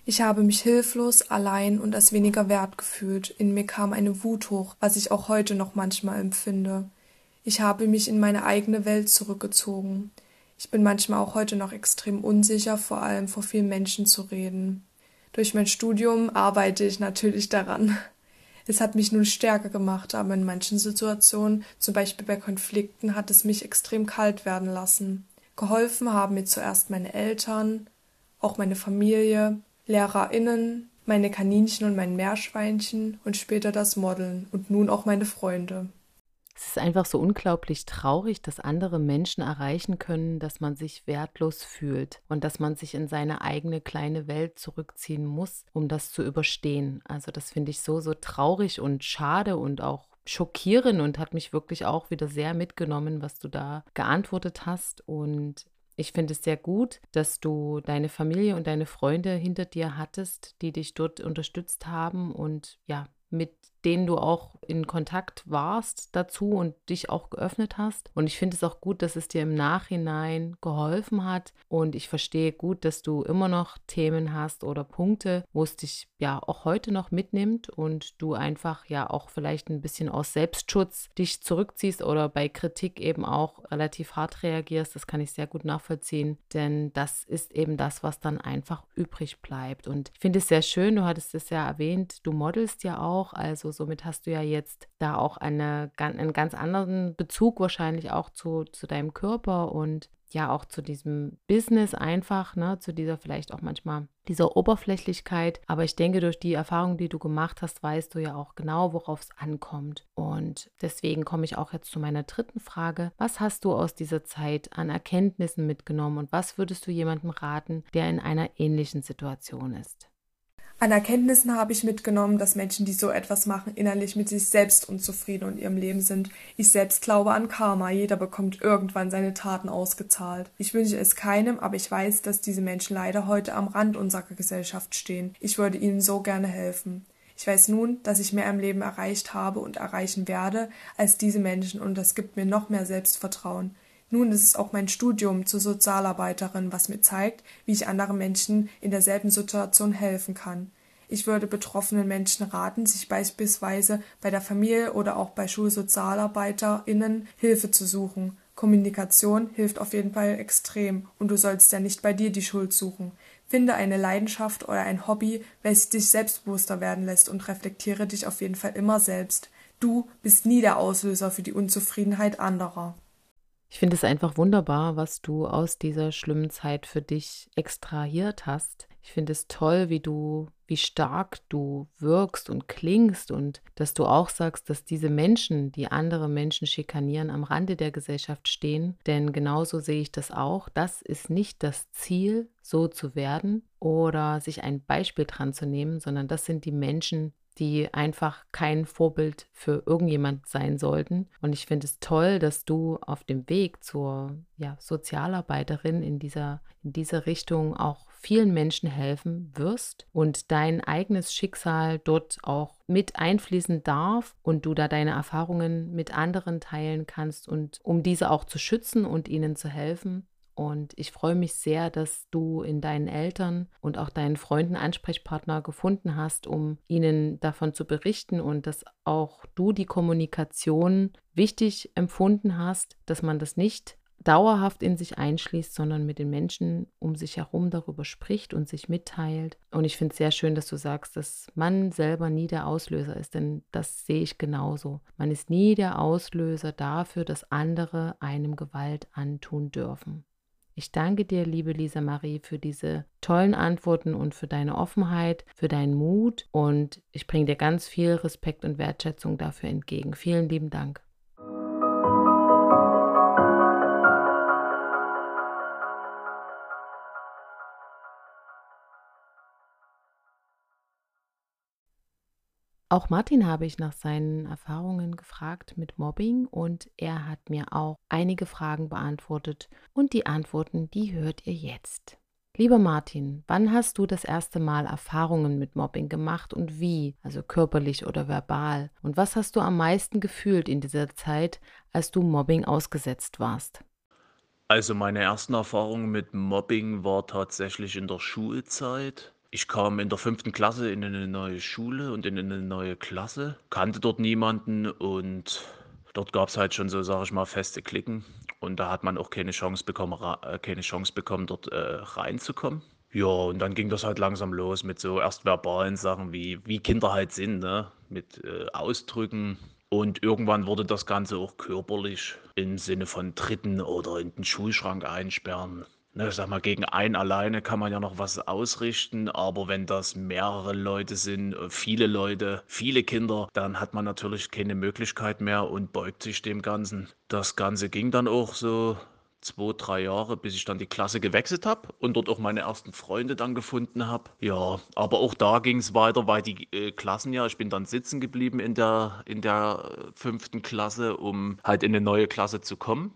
Ich habe mich hilflos, allein und als weniger wert gefühlt. In mir kam eine Wut hoch, was ich auch heute noch manchmal empfinde. Ich habe mich in meine eigene Welt zurückgezogen. Ich bin manchmal auch heute noch extrem unsicher, vor allem vor vielen Menschen zu reden. Durch mein Studium arbeite ich natürlich daran. Es hat mich nun stärker gemacht, aber in manchen Situationen, zum Beispiel bei Konflikten, hat es mich extrem kalt werden lassen. Geholfen haben mir zuerst meine Eltern, auch meine Familie, LehrerInnen, meine Kaninchen und mein Meerschweinchen und später das Modeln und nun auch meine Freunde. Es ist einfach so unglaublich traurig, dass andere Menschen erreichen können, dass man sich wertlos fühlt und dass man sich in seine eigene kleine Welt zurückziehen muss, um das zu überstehen. Also das finde ich so, so traurig und schade und auch schockierend und hat mich wirklich auch wieder sehr mitgenommen, was du da geantwortet hast. Und ich finde es sehr gut, dass du deine Familie und deine Freunde hinter dir hattest, die dich dort unterstützt haben und ja, mit denen du auch in Kontakt warst dazu und dich auch geöffnet hast. Und ich finde es auch gut, dass es dir im Nachhinein geholfen hat. Und ich verstehe gut, dass du immer noch Themen hast oder Punkte, wo es dich ja auch heute noch mitnimmt und du einfach ja auch vielleicht ein bisschen aus Selbstschutz dich zurückziehst oder bei Kritik eben auch relativ hart reagierst. Das kann ich sehr gut nachvollziehen, denn das ist eben das, was dann einfach übrig bleibt. Und ich finde es sehr schön, du hattest es ja erwähnt, du modelst ja auch, also somit hast du ja jetzt da auch eine, einen ganz anderen Bezug wahrscheinlich auch zu, zu deinem Körper und ja auch zu diesem Business einfach, ne, zu dieser vielleicht auch manchmal dieser Oberflächlichkeit. Aber ich denke, durch die Erfahrung, die du gemacht hast, weißt du ja auch genau, worauf es ankommt. Und deswegen komme ich auch jetzt zu meiner dritten Frage. Was hast du aus dieser Zeit an Erkenntnissen mitgenommen und was würdest du jemandem raten, der in einer ähnlichen Situation ist? An Erkenntnissen habe ich mitgenommen, dass Menschen, die so etwas machen, innerlich mit sich selbst unzufrieden und ihrem Leben sind. Ich selbst glaube an Karma. Jeder bekommt irgendwann seine Taten ausgezahlt. Ich wünsche es keinem, aber ich weiß, dass diese Menschen leider heute am Rand unserer Gesellschaft stehen. Ich würde ihnen so gerne helfen. Ich weiß nun, dass ich mehr im Leben erreicht habe und erreichen werde als diese Menschen und das gibt mir noch mehr Selbstvertrauen. Nun ist es auch mein Studium zur Sozialarbeiterin, was mir zeigt, wie ich anderen Menschen in derselben Situation helfen kann. Ich würde betroffenen Menschen raten, sich beispielsweise bei der Familie oder auch bei SchulsozialarbeiterInnen Hilfe zu suchen. Kommunikation hilft auf jeden Fall extrem und du sollst ja nicht bei dir die Schuld suchen. Finde eine Leidenschaft oder ein Hobby, welches dich selbstbewusster werden lässt und reflektiere dich auf jeden Fall immer selbst. Du bist nie der Auslöser für die Unzufriedenheit anderer. Ich finde es einfach wunderbar, was du aus dieser schlimmen Zeit für dich extrahiert hast. Ich finde es toll, wie du wie stark du wirkst und klingst und dass du auch sagst, dass diese Menschen, die andere Menschen schikanieren, am Rande der Gesellschaft stehen. Denn genauso sehe ich das auch. Das ist nicht das Ziel, so zu werden oder sich ein Beispiel dran zu nehmen, sondern das sind die Menschen, die einfach kein Vorbild für irgendjemand sein sollten. Und ich finde es toll, dass du auf dem Weg zur ja, Sozialarbeiterin in dieser, in dieser Richtung auch vielen Menschen helfen wirst und dein eigenes Schicksal dort auch mit einfließen darf und du da deine Erfahrungen mit anderen teilen kannst und um diese auch zu schützen und ihnen zu helfen. Und ich freue mich sehr, dass du in deinen Eltern und auch deinen Freunden Ansprechpartner gefunden hast, um ihnen davon zu berichten und dass auch du die Kommunikation wichtig empfunden hast, dass man das nicht dauerhaft in sich einschließt, sondern mit den Menschen um sich herum darüber spricht und sich mitteilt. Und ich finde es sehr schön, dass du sagst, dass man selber nie der Auslöser ist, denn das sehe ich genauso. Man ist nie der Auslöser dafür, dass andere einem Gewalt antun dürfen. Ich danke dir, liebe Lisa Marie, für diese tollen Antworten und für deine Offenheit, für deinen Mut und ich bringe dir ganz viel Respekt und Wertschätzung dafür entgegen. Vielen lieben Dank. Auch Martin habe ich nach seinen Erfahrungen gefragt mit Mobbing und er hat mir auch einige Fragen beantwortet und die Antworten, die hört ihr jetzt. Lieber Martin, wann hast du das erste Mal Erfahrungen mit Mobbing gemacht und wie, also körperlich oder verbal? Und was hast du am meisten gefühlt in dieser Zeit, als du Mobbing ausgesetzt warst? Also meine ersten Erfahrungen mit Mobbing war tatsächlich in der Schulzeit. Ich kam in der fünften Klasse in eine neue Schule und in eine neue Klasse, kannte dort niemanden und dort gab es halt schon so, sage ich mal, feste Klicken. Und da hat man auch keine Chance bekommen, äh, keine Chance bekommen, dort äh, reinzukommen. Ja, und dann ging das halt langsam los mit so erst verbalen Sachen, wie, wie Kinder halt sind, ne? Mit äh, Ausdrücken. Und irgendwann wurde das Ganze auch körperlich im Sinne von Tritten oder in den Schulschrank einsperren ne, sag mal, gegen einen alleine kann man ja noch was ausrichten, aber wenn das mehrere Leute sind, äh, viele Leute, viele Kinder, dann hat man natürlich keine Möglichkeit mehr und beugt sich dem Ganzen. Das Ganze ging dann auch so zwei, drei Jahre, bis ich dann die Klasse gewechselt habe und dort auch meine ersten Freunde dann gefunden habe. Ja, aber auch da ging es weiter, weil die äh, Klassen ja, ich bin dann sitzen geblieben in der, in der äh, fünften Klasse, um halt in eine neue Klasse zu kommen.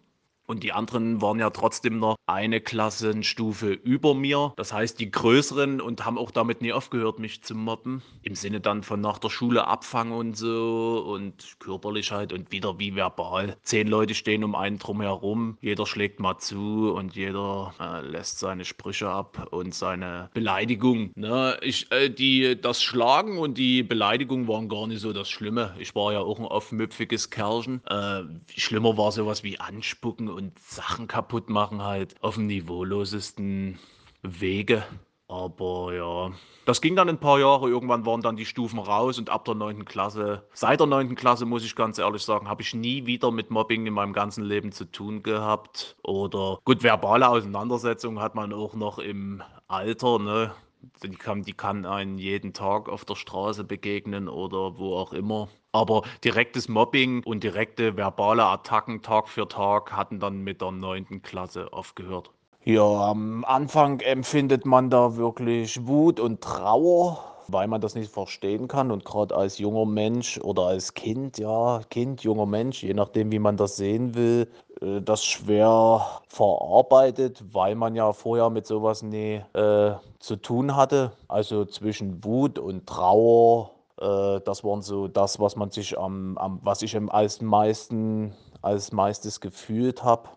Und die anderen waren ja trotzdem noch eine Klassenstufe über mir. Das heißt, die größeren und haben auch damit nie aufgehört, mich zu mobben. Im Sinne dann von nach der Schule abfangen und so und körperlich halt und wieder wie verbal. Zehn Leute stehen um einen drum herum. Jeder schlägt mal zu und jeder äh, lässt seine Sprüche ab und seine Beleidigung. Ne? Ich, äh, die, das Schlagen und die Beleidigung waren gar nicht so das Schlimme. Ich war ja auch ein aufmüpfiges Kerlchen. Äh, schlimmer war sowas wie Anspucken und Sachen kaputt machen halt auf dem niveaulosesten Wege. Aber ja, das ging dann ein paar Jahre. Irgendwann waren dann die Stufen raus und ab der 9. Klasse, seit der 9. Klasse muss ich ganz ehrlich sagen, habe ich nie wieder mit Mobbing in meinem ganzen Leben zu tun gehabt. Oder gut, verbale Auseinandersetzungen hat man auch noch im Alter, ne? Die kann, die kann einen jeden Tag auf der Straße begegnen oder wo auch immer. Aber direktes Mobbing und direkte verbale Attacken Tag für Tag hatten dann mit der neunten Klasse aufgehört. Ja, am Anfang empfindet man da wirklich Wut und Trauer, weil man das nicht verstehen kann. Und gerade als junger Mensch oder als Kind, ja, Kind, junger Mensch, je nachdem, wie man das sehen will, äh, das schwer verarbeitet, weil man ja vorher mit sowas nie äh, zu tun hatte. Also zwischen Wut und Trauer, äh, das waren so das, was man sich am, am was ich als meisten, als meistes gefühlt habe.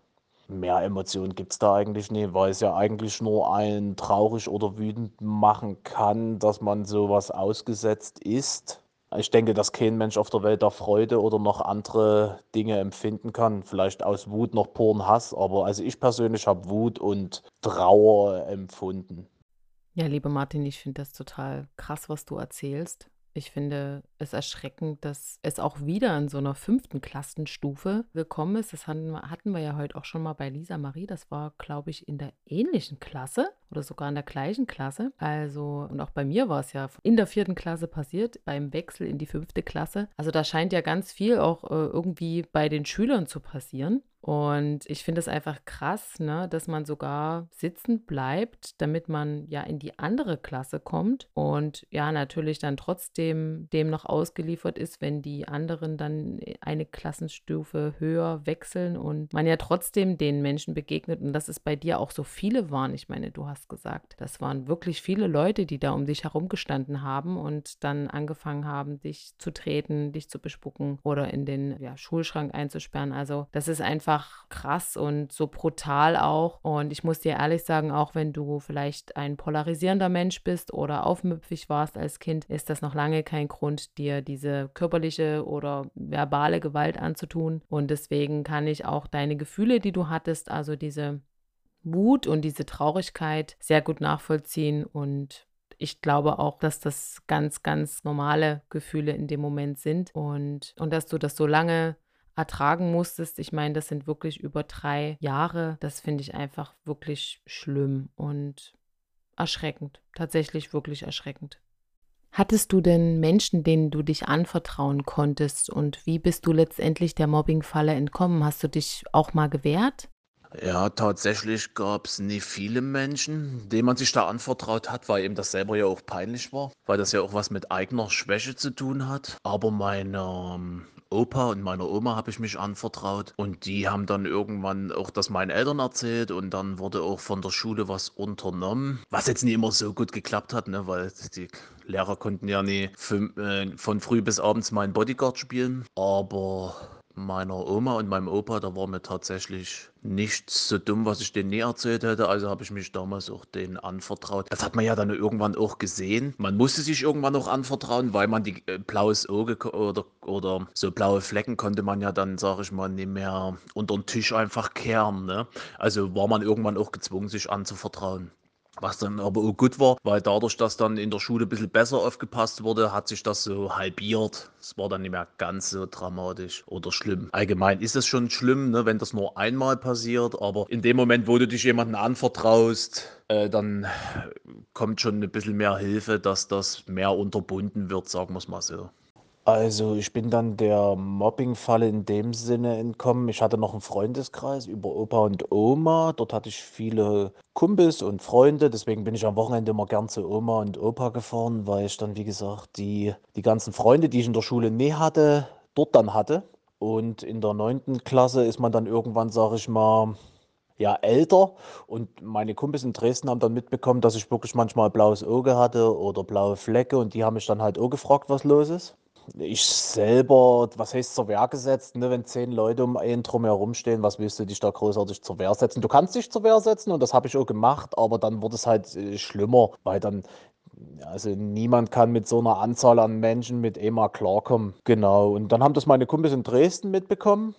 Mehr Emotionen gibt es da eigentlich nicht, weil es ja eigentlich nur einen traurig oder wütend machen kann, dass man sowas ausgesetzt ist. Ich denke, dass kein Mensch auf der Welt da Freude oder noch andere Dinge empfinden kann. Vielleicht aus Wut noch puren Hass, aber also ich persönlich habe Wut und Trauer empfunden. Ja, lieber Martin, ich finde das total krass, was du erzählst. Ich finde es erschreckend, dass es auch wieder in so einer fünften Klassenstufe gekommen ist. Das hatten, wir ja heute auch schon mal bei Lisa Marie. Das war, glaube ich, in der ähnlichen Klasse oder sogar in der gleichen Klasse. Also, und auch bei mir war es ja in der vierten Klasse passiert, beim Wechsel in die fünfte Klasse. Also da scheint ja ganz viel auch äh, irgendwie bei den Schülern zu passieren. Und ich finde es einfach krass, ne, dass man sogar sitzen bleibt, damit man ja in die andere Klasse kommt und ja natürlich dann trotzdem dem noch ausgeliefert ist, wenn die anderen dann eine Klassenstufe höher wechseln und man ja trotzdem den Menschen begegnet und dass es bei dir auch so viele waren. Ich meine, du hast gesagt, das waren wirklich viele Leute, die da um dich herumgestanden haben und dann angefangen haben, dich zu treten, dich zu bespucken oder in den ja, Schulschrank einzusperren. Also das ist einfach einfach krass und so brutal auch. Und ich muss dir ehrlich sagen, auch wenn du vielleicht ein polarisierender Mensch bist oder aufmüpfig warst als Kind, ist das noch lange kein Grund, dir diese körperliche oder verbale Gewalt anzutun. Und deswegen kann ich auch deine Gefühle, die du hattest, also diese Wut und diese Traurigkeit sehr gut nachvollziehen und ich glaube auch, dass das ganz, ganz normale Gefühle in dem Moment sind und, und dass du das so lange ertragen musstest. Ich meine, das sind wirklich über drei Jahre. Das finde ich einfach wirklich schlimm und erschreckend. Tatsächlich wirklich erschreckend. Hattest du denn Menschen, denen du dich anvertrauen konntest und wie bist du letztendlich der Mobbingfalle entkommen? Hast du dich auch mal gewehrt? Ja, tatsächlich gab es nie viele Menschen, denen man sich da anvertraut hat, weil eben das selber ja auch peinlich war, weil das ja auch was mit eigener Schwäche zu tun hat. Aber meine ähm, Opa und meiner Oma habe ich mich anvertraut und die haben dann irgendwann auch das meinen Eltern erzählt und dann wurde auch von der Schule was unternommen, was jetzt nie immer so gut geklappt hat, ne, weil die Lehrer konnten ja nie äh, von früh bis abends meinen Bodyguard spielen, aber meiner Oma und meinem Opa, da war mir tatsächlich nichts so dumm, was ich denen nie erzählt hätte. Also habe ich mich damals auch denen anvertraut. Das hat man ja dann irgendwann auch gesehen. Man musste sich irgendwann auch anvertrauen, weil man die äh, blaues Auge oder, oder so blaue Flecken konnte man ja dann, sage ich mal, nicht mehr unter den Tisch einfach kehren. Ne? Also war man irgendwann auch gezwungen, sich anzuvertrauen. Was dann aber auch gut war, weil dadurch, dass dann in der Schule ein bisschen besser aufgepasst wurde, hat sich das so halbiert. Es war dann nicht mehr ganz so dramatisch oder schlimm. Allgemein ist es schon schlimm, ne, wenn das nur einmal passiert, aber in dem Moment, wo du dich jemandem anvertraust, äh, dann kommt schon ein bisschen mehr Hilfe, dass das mehr unterbunden wird, sagen wir es mal so. Also, ich bin dann der Mobbingfalle in dem Sinne entkommen. Ich hatte noch einen Freundeskreis über Opa und Oma. Dort hatte ich viele Kumpels und Freunde. Deswegen bin ich am Wochenende immer gern zu Oma und Opa gefahren, weil ich dann, wie gesagt, die, die ganzen Freunde, die ich in der Schule nie hatte, dort dann hatte. Und in der neunten Klasse ist man dann irgendwann, sage ich mal, ja, älter. Und meine Kumpels in Dresden haben dann mitbekommen, dass ich wirklich manchmal blaues Auge hatte oder blaue Flecke. Und die haben mich dann halt auch gefragt, was los ist ich selber, was heißt zur Wehr gesetzt, ne? wenn zehn Leute um einen drum herum stehen, was willst du dich da großartig zur Wehr setzen? Du kannst dich zur Wehr setzen und das habe ich auch gemacht, aber dann wurde es halt äh, schlimmer, weil dann, also niemand kann mit so einer Anzahl an Menschen mit EMA klarkommen. Genau, und dann haben das meine Kumpels in Dresden mitbekommen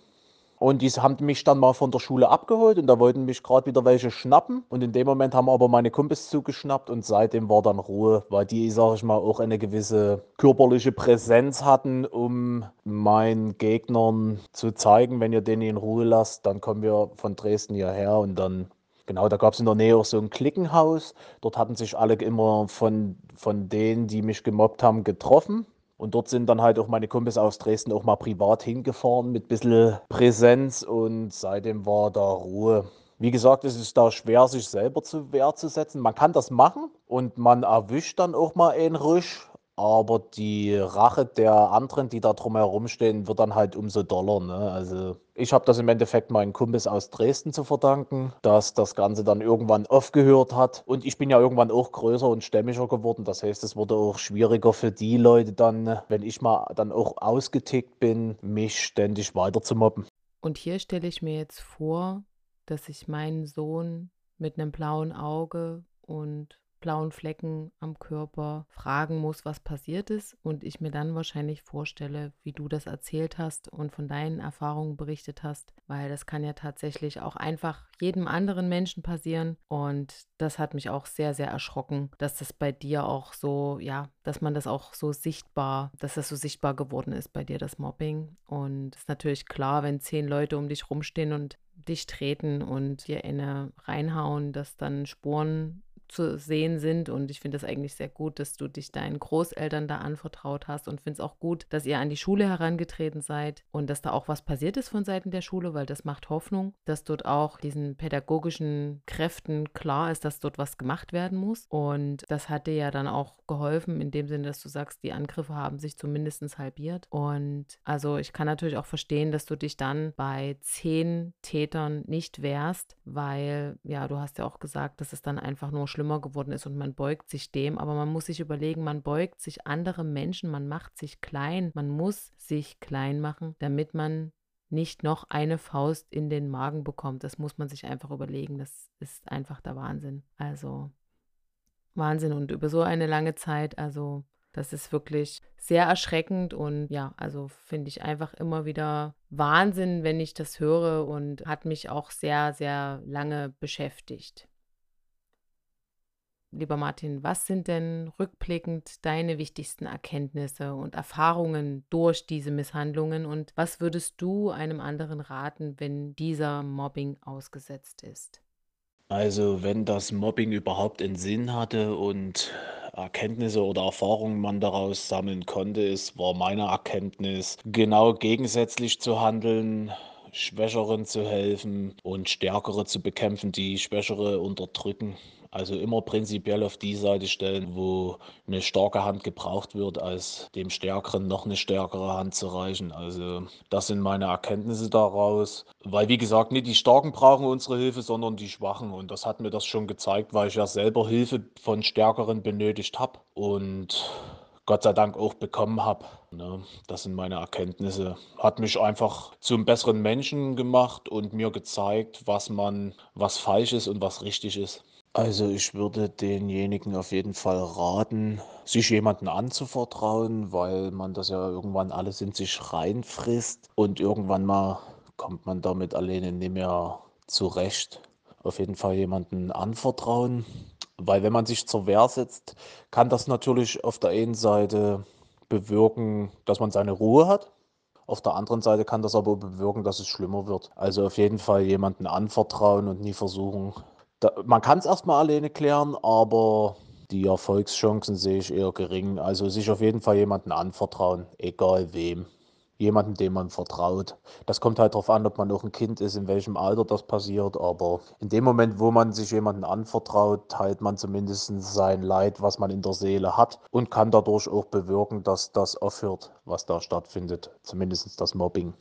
und die haben mich dann mal von der Schule abgeholt und da wollten mich gerade wieder welche schnappen. Und in dem Moment haben aber meine Kumpels zugeschnappt und seitdem war dann Ruhe, weil die, sag ich mal, auch eine gewisse körperliche Präsenz hatten, um meinen Gegnern zu zeigen, wenn ihr den in Ruhe lasst, dann kommen wir von Dresden hierher und dann Genau, da gab es in der Nähe auch so ein Klickenhaus. Dort hatten sich alle immer von, von denen, die mich gemobbt haben, getroffen. Und dort sind dann halt auch meine Kumpels aus Dresden auch mal privat hingefahren mit ein bisschen Präsenz und seitdem war da Ruhe. Wie gesagt, es ist da schwer, sich selber zu Wehr zu setzen. Man kann das machen und man erwischt dann auch mal einen Risch, aber die Rache der anderen, die da drumherum stehen, wird dann halt umso doller. Ne? Also ich habe das im Endeffekt meinen Kumpels aus Dresden zu verdanken, dass das Ganze dann irgendwann aufgehört hat. Und ich bin ja irgendwann auch größer und stämmiger geworden. Das heißt, es wurde auch schwieriger für die Leute dann, wenn ich mal dann auch ausgetickt bin, mich ständig weiter zu mobben. Und hier stelle ich mir jetzt vor, dass ich meinen Sohn mit einem blauen Auge und blauen Flecken am Körper fragen muss, was passiert ist und ich mir dann wahrscheinlich vorstelle, wie du das erzählt hast und von deinen Erfahrungen berichtet hast, weil das kann ja tatsächlich auch einfach jedem anderen Menschen passieren und das hat mich auch sehr, sehr erschrocken, dass das bei dir auch so, ja, dass man das auch so sichtbar, dass das so sichtbar geworden ist bei dir, das Mobbing. Und es ist natürlich klar, wenn zehn Leute um dich rumstehen und dich treten und dir eine reinhauen, dass dann Spuren zu sehen sind. Und ich finde es eigentlich sehr gut, dass du dich deinen Großeltern da anvertraut hast und finde es auch gut, dass ihr an die Schule herangetreten seid und dass da auch was passiert ist von Seiten der Schule, weil das macht Hoffnung, dass dort auch diesen pädagogischen Kräften klar ist, dass dort was gemacht werden muss. Und das hat dir ja dann auch geholfen, in dem Sinne, dass du sagst, die Angriffe haben sich zumindest halbiert. Und also ich kann natürlich auch verstehen, dass du dich dann bei zehn Tätern nicht wehrst, weil ja, du hast ja auch gesagt, dass es dann einfach nur schlimmer geworden ist und man beugt sich dem. Aber man muss sich überlegen, man beugt sich andere Menschen, man macht sich klein. Man muss sich klein machen, damit man nicht noch eine Faust in den Magen bekommt. Das muss man sich einfach überlegen. Das ist einfach der Wahnsinn. Also Wahnsinn. Und über so eine lange Zeit, also das ist wirklich sehr erschreckend und ja, also finde ich einfach immer wieder Wahnsinn, wenn ich das höre und hat mich auch sehr, sehr lange beschäftigt. Lieber Martin, was sind denn rückblickend deine wichtigsten Erkenntnisse und Erfahrungen durch diese Misshandlungen und was würdest du einem anderen raten, wenn dieser Mobbing ausgesetzt ist? Also, wenn das Mobbing überhaupt einen Sinn hatte und Erkenntnisse oder Erfahrungen man daraus sammeln konnte, ist, war meine Erkenntnis, genau gegensätzlich zu handeln, Schwächeren zu helfen und Stärkere zu bekämpfen, die Schwächere unterdrücken. Also immer prinzipiell auf die Seite stellen, wo eine starke Hand gebraucht wird, als dem Stärkeren noch eine stärkere Hand zu reichen. Also das sind meine Erkenntnisse daraus. Weil wie gesagt, nicht die Starken brauchen unsere Hilfe, sondern die Schwachen. Und das hat mir das schon gezeigt, weil ich ja selber Hilfe von Stärkeren benötigt habe. Und Gott sei Dank auch bekommen habe. Ne? Das sind meine Erkenntnisse. Hat mich einfach zum besseren Menschen gemacht und mir gezeigt, was man, was falsch ist und was richtig ist. Also ich würde denjenigen auf jeden Fall raten, sich jemanden anzuvertrauen, weil man das ja irgendwann alles in sich reinfrisst und irgendwann mal kommt man damit alleine nicht mehr zurecht. Auf jeden Fall jemanden anvertrauen, weil wenn man sich zur Wehr setzt, kann das natürlich auf der einen Seite bewirken, dass man seine Ruhe hat. Auf der anderen Seite kann das aber bewirken, dass es schlimmer wird. Also auf jeden Fall jemanden anvertrauen und nie versuchen, da, man kann es erstmal alleine klären, aber die Erfolgschancen sehe ich eher gering. Also sich auf jeden Fall jemanden anvertrauen, egal wem. Jemanden, dem man vertraut. Das kommt halt darauf an, ob man noch ein Kind ist, in welchem Alter das passiert. Aber in dem Moment, wo man sich jemanden anvertraut, teilt man zumindest sein Leid, was man in der Seele hat und kann dadurch auch bewirken, dass das aufhört, was da stattfindet. Zumindest das Mobbing.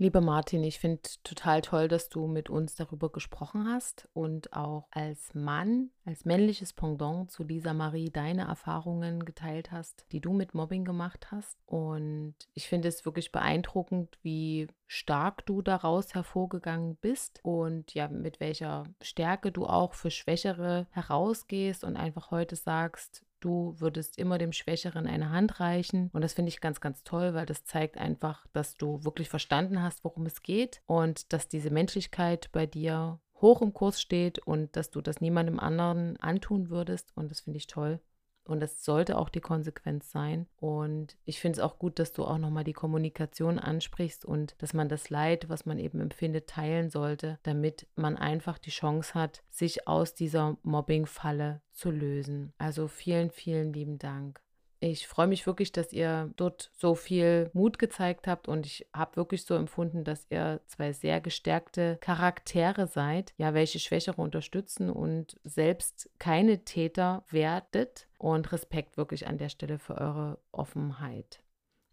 Lieber Martin, ich finde total toll, dass du mit uns darüber gesprochen hast und auch als Mann, als männliches Pendant zu Lisa Marie deine Erfahrungen geteilt hast, die du mit Mobbing gemacht hast. Und ich finde es wirklich beeindruckend, wie stark du daraus hervorgegangen bist und ja, mit welcher Stärke du auch für Schwächere herausgehst und einfach heute sagst, Du würdest immer dem Schwächeren eine Hand reichen. Und das finde ich ganz, ganz toll, weil das zeigt einfach, dass du wirklich verstanden hast, worum es geht und dass diese Menschlichkeit bei dir hoch im Kurs steht und dass du das niemandem anderen antun würdest. Und das finde ich toll. Und das sollte auch die Konsequenz sein. Und ich finde es auch gut, dass du auch nochmal die Kommunikation ansprichst und dass man das Leid, was man eben empfindet, teilen sollte, damit man einfach die Chance hat, sich aus dieser Mobbing-Falle zu lösen. Also vielen, vielen lieben Dank. Ich freue mich wirklich, dass ihr dort so viel Mut gezeigt habt und ich habe wirklich so empfunden, dass ihr zwei sehr gestärkte Charaktere seid, ja, welche Schwächere unterstützen und selbst keine Täter werdet und Respekt wirklich an der Stelle für eure Offenheit.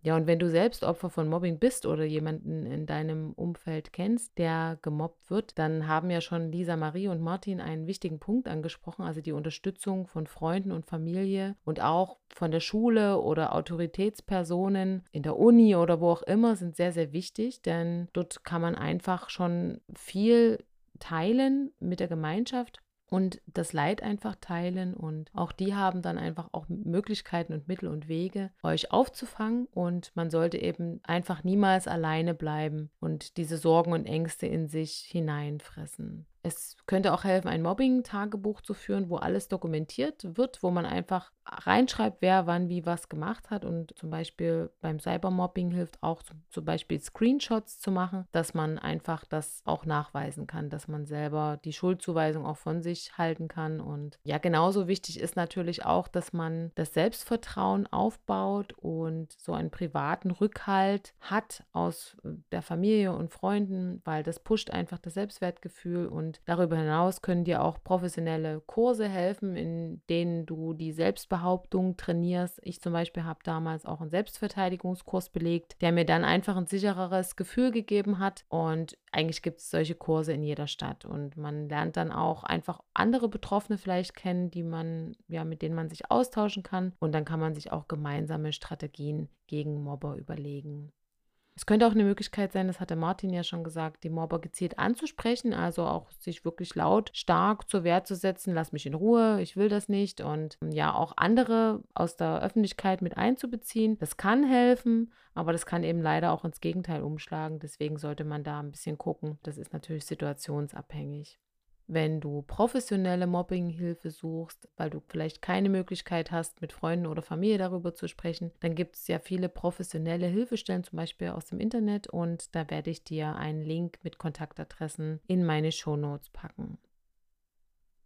Ja, und wenn du selbst Opfer von Mobbing bist oder jemanden in deinem Umfeld kennst, der gemobbt wird, dann haben ja schon Lisa Marie und Martin einen wichtigen Punkt angesprochen, also die Unterstützung von Freunden und Familie und auch von der Schule oder Autoritätspersonen in der Uni oder wo auch immer sind sehr, sehr wichtig, denn dort kann man einfach schon viel teilen mit der Gemeinschaft und das Leid einfach teilen und auch die haben dann einfach auch Möglichkeiten und Mittel und Wege, euch aufzufangen und man sollte eben einfach niemals alleine bleiben und diese Sorgen und Ängste in sich hineinfressen. Es könnte auch helfen, ein Mobbing-Tagebuch zu führen, wo alles dokumentiert wird, wo man einfach reinschreibt, wer wann wie was gemacht hat. Und zum Beispiel beim Cybermobbing hilft auch zum Beispiel Screenshots zu machen, dass man einfach das auch nachweisen kann, dass man selber die Schuldzuweisung auch von sich halten kann. Und ja, genauso wichtig ist natürlich auch, dass man das Selbstvertrauen aufbaut und so einen privaten Rückhalt hat aus der Familie und Freunden, weil das pusht einfach das Selbstwertgefühl und darüber hinaus können dir auch professionelle Kurse helfen, in denen du die Selbstbehauptung trainierst. Ich zum Beispiel habe damals auch einen Selbstverteidigungskurs belegt, der mir dann einfach ein sichereres Gefühl gegeben hat. Und eigentlich gibt es solche Kurse in jeder Stadt. Und man lernt dann auch einfach andere Betroffene vielleicht kennen, die man, ja, mit denen man sich austauschen kann. Und dann kann man sich auch gemeinsame Strategien gegen Mobber überlegen. Es könnte auch eine Möglichkeit sein, das hatte Martin ja schon gesagt, die Mobber gezielt anzusprechen, also auch sich wirklich laut, stark zur Wehr zu setzen, lass mich in Ruhe, ich will das nicht und ja auch andere aus der Öffentlichkeit mit einzubeziehen. Das kann helfen, aber das kann eben leider auch ins Gegenteil umschlagen. Deswegen sollte man da ein bisschen gucken. Das ist natürlich situationsabhängig. Wenn du professionelle Mobbinghilfe suchst, weil du vielleicht keine Möglichkeit hast, mit Freunden oder Familie darüber zu sprechen, dann gibt es ja viele professionelle Hilfestellen, zum Beispiel aus dem Internet. Und da werde ich dir einen Link mit Kontaktadressen in meine Shownotes packen.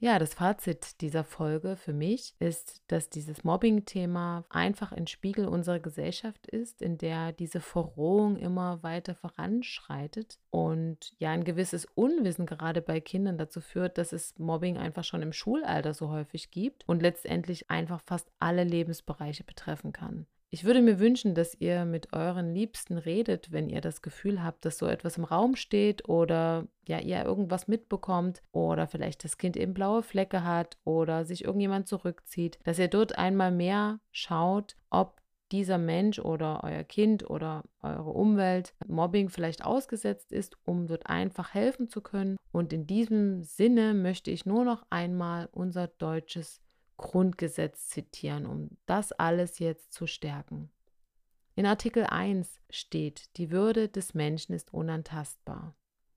Ja, das Fazit dieser Folge für mich ist, dass dieses Mobbing-Thema einfach ein Spiegel unserer Gesellschaft ist, in der diese Verrohung immer weiter voranschreitet und ja ein gewisses Unwissen gerade bei Kindern dazu führt, dass es Mobbing einfach schon im Schulalter so häufig gibt und letztendlich einfach fast alle Lebensbereiche betreffen kann. Ich würde mir wünschen, dass ihr mit euren Liebsten redet, wenn ihr das Gefühl habt, dass so etwas im Raum steht oder ja, ihr irgendwas mitbekommt oder vielleicht das Kind eben blaue Flecke hat oder sich irgendjemand zurückzieht, dass ihr dort einmal mehr schaut, ob dieser Mensch oder euer Kind oder eure Umwelt Mobbing vielleicht ausgesetzt ist, um dort einfach helfen zu können. Und in diesem Sinne möchte ich nur noch einmal unser deutsches Grundgesetz zitieren, um das alles jetzt zu stärken. In Artikel 1 steht, die Würde des Menschen ist unantastbar.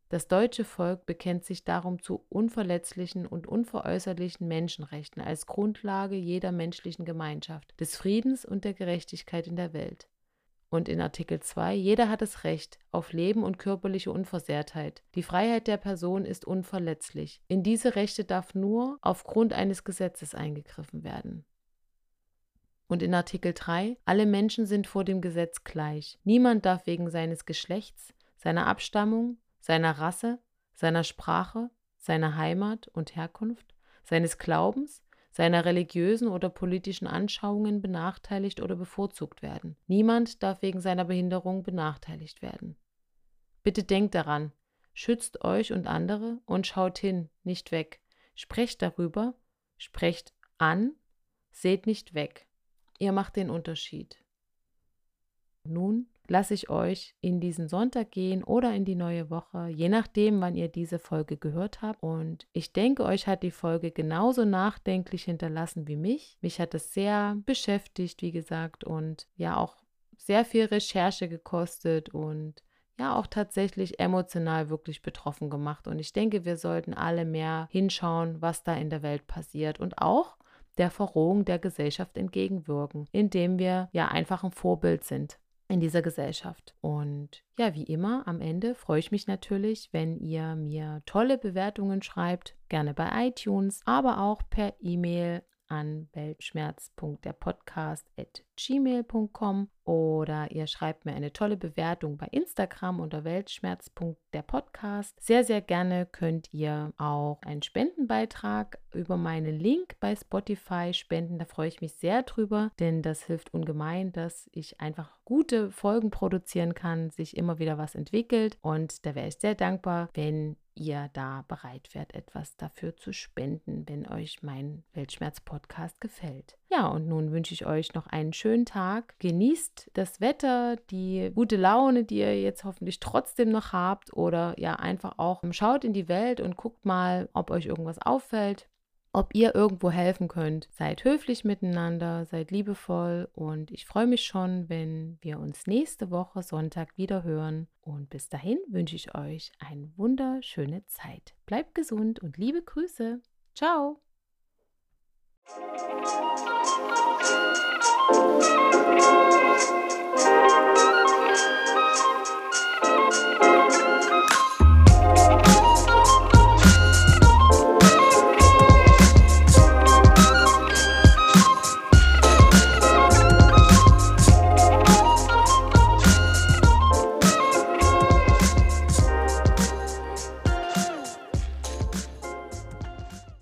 Das deutsche Volk bekennt sich darum zu unverletzlichen und unveräußerlichen Menschenrechten als Grundlage jeder menschlichen Gemeinschaft, des Friedens und der Gerechtigkeit in der Welt. Und in Artikel 2, jeder hat das Recht auf Leben und körperliche Unversehrtheit. Die Freiheit der Person ist unverletzlich. In diese Rechte darf nur aufgrund eines Gesetzes eingegriffen werden. Und in Artikel 3, alle Menschen sind vor dem Gesetz gleich. Niemand darf wegen seines Geschlechts, seiner Abstammung, seiner Rasse, seiner Sprache, seiner Heimat und Herkunft, seines Glaubens, seiner religiösen oder politischen Anschauungen benachteiligt oder bevorzugt werden. Niemand darf wegen seiner Behinderung benachteiligt werden. Bitte denkt daran, schützt euch und andere und schaut hin, nicht weg. Sprecht darüber, sprecht an, seht nicht weg. Ihr macht den Unterschied. Nun lasse ich euch in diesen Sonntag gehen oder in die neue Woche, je nachdem, wann ihr diese Folge gehört habt. Und ich denke, euch hat die Folge genauso nachdenklich hinterlassen wie mich. Mich hat es sehr beschäftigt, wie gesagt, und ja auch sehr viel Recherche gekostet und ja auch tatsächlich emotional wirklich betroffen gemacht. Und ich denke, wir sollten alle mehr hinschauen, was da in der Welt passiert und auch der Verrohung der Gesellschaft entgegenwirken, indem wir ja einfach ein Vorbild sind in dieser Gesellschaft. Und ja, wie immer, am Ende freue ich mich natürlich, wenn ihr mir tolle Bewertungen schreibt, gerne bei iTunes, aber auch per E-Mail an weltschmerz.derpodcast.gmail.com oder ihr schreibt mir eine tolle Bewertung bei Instagram unter weltschmerz.derpodcast. Sehr, sehr gerne könnt ihr auch einen Spendenbeitrag über meinen Link bei Spotify spenden. Da freue ich mich sehr drüber, denn das hilft ungemein, dass ich einfach gute Folgen produzieren kann, sich immer wieder was entwickelt. Und da wäre ich sehr dankbar, wenn ihr da bereit wärt, etwas dafür zu spenden, wenn euch mein Weltschmerz-Podcast gefällt. Ja, und nun wünsche ich euch noch einen schönen Tag. Genießt das Wetter, die gute Laune, die ihr jetzt hoffentlich trotzdem noch habt oder ja einfach auch schaut in die Welt und guckt mal, ob euch irgendwas auffällt. ob ihr irgendwo helfen könnt. Seid höflich miteinander, seid liebevoll und ich freue mich schon, wenn wir uns nächste Woche Sonntag wieder hören. Und bis dahin wünsche ich euch eine wunderschöne Zeit. Bleibt gesund und liebe Grüße. Ciao. Thank you.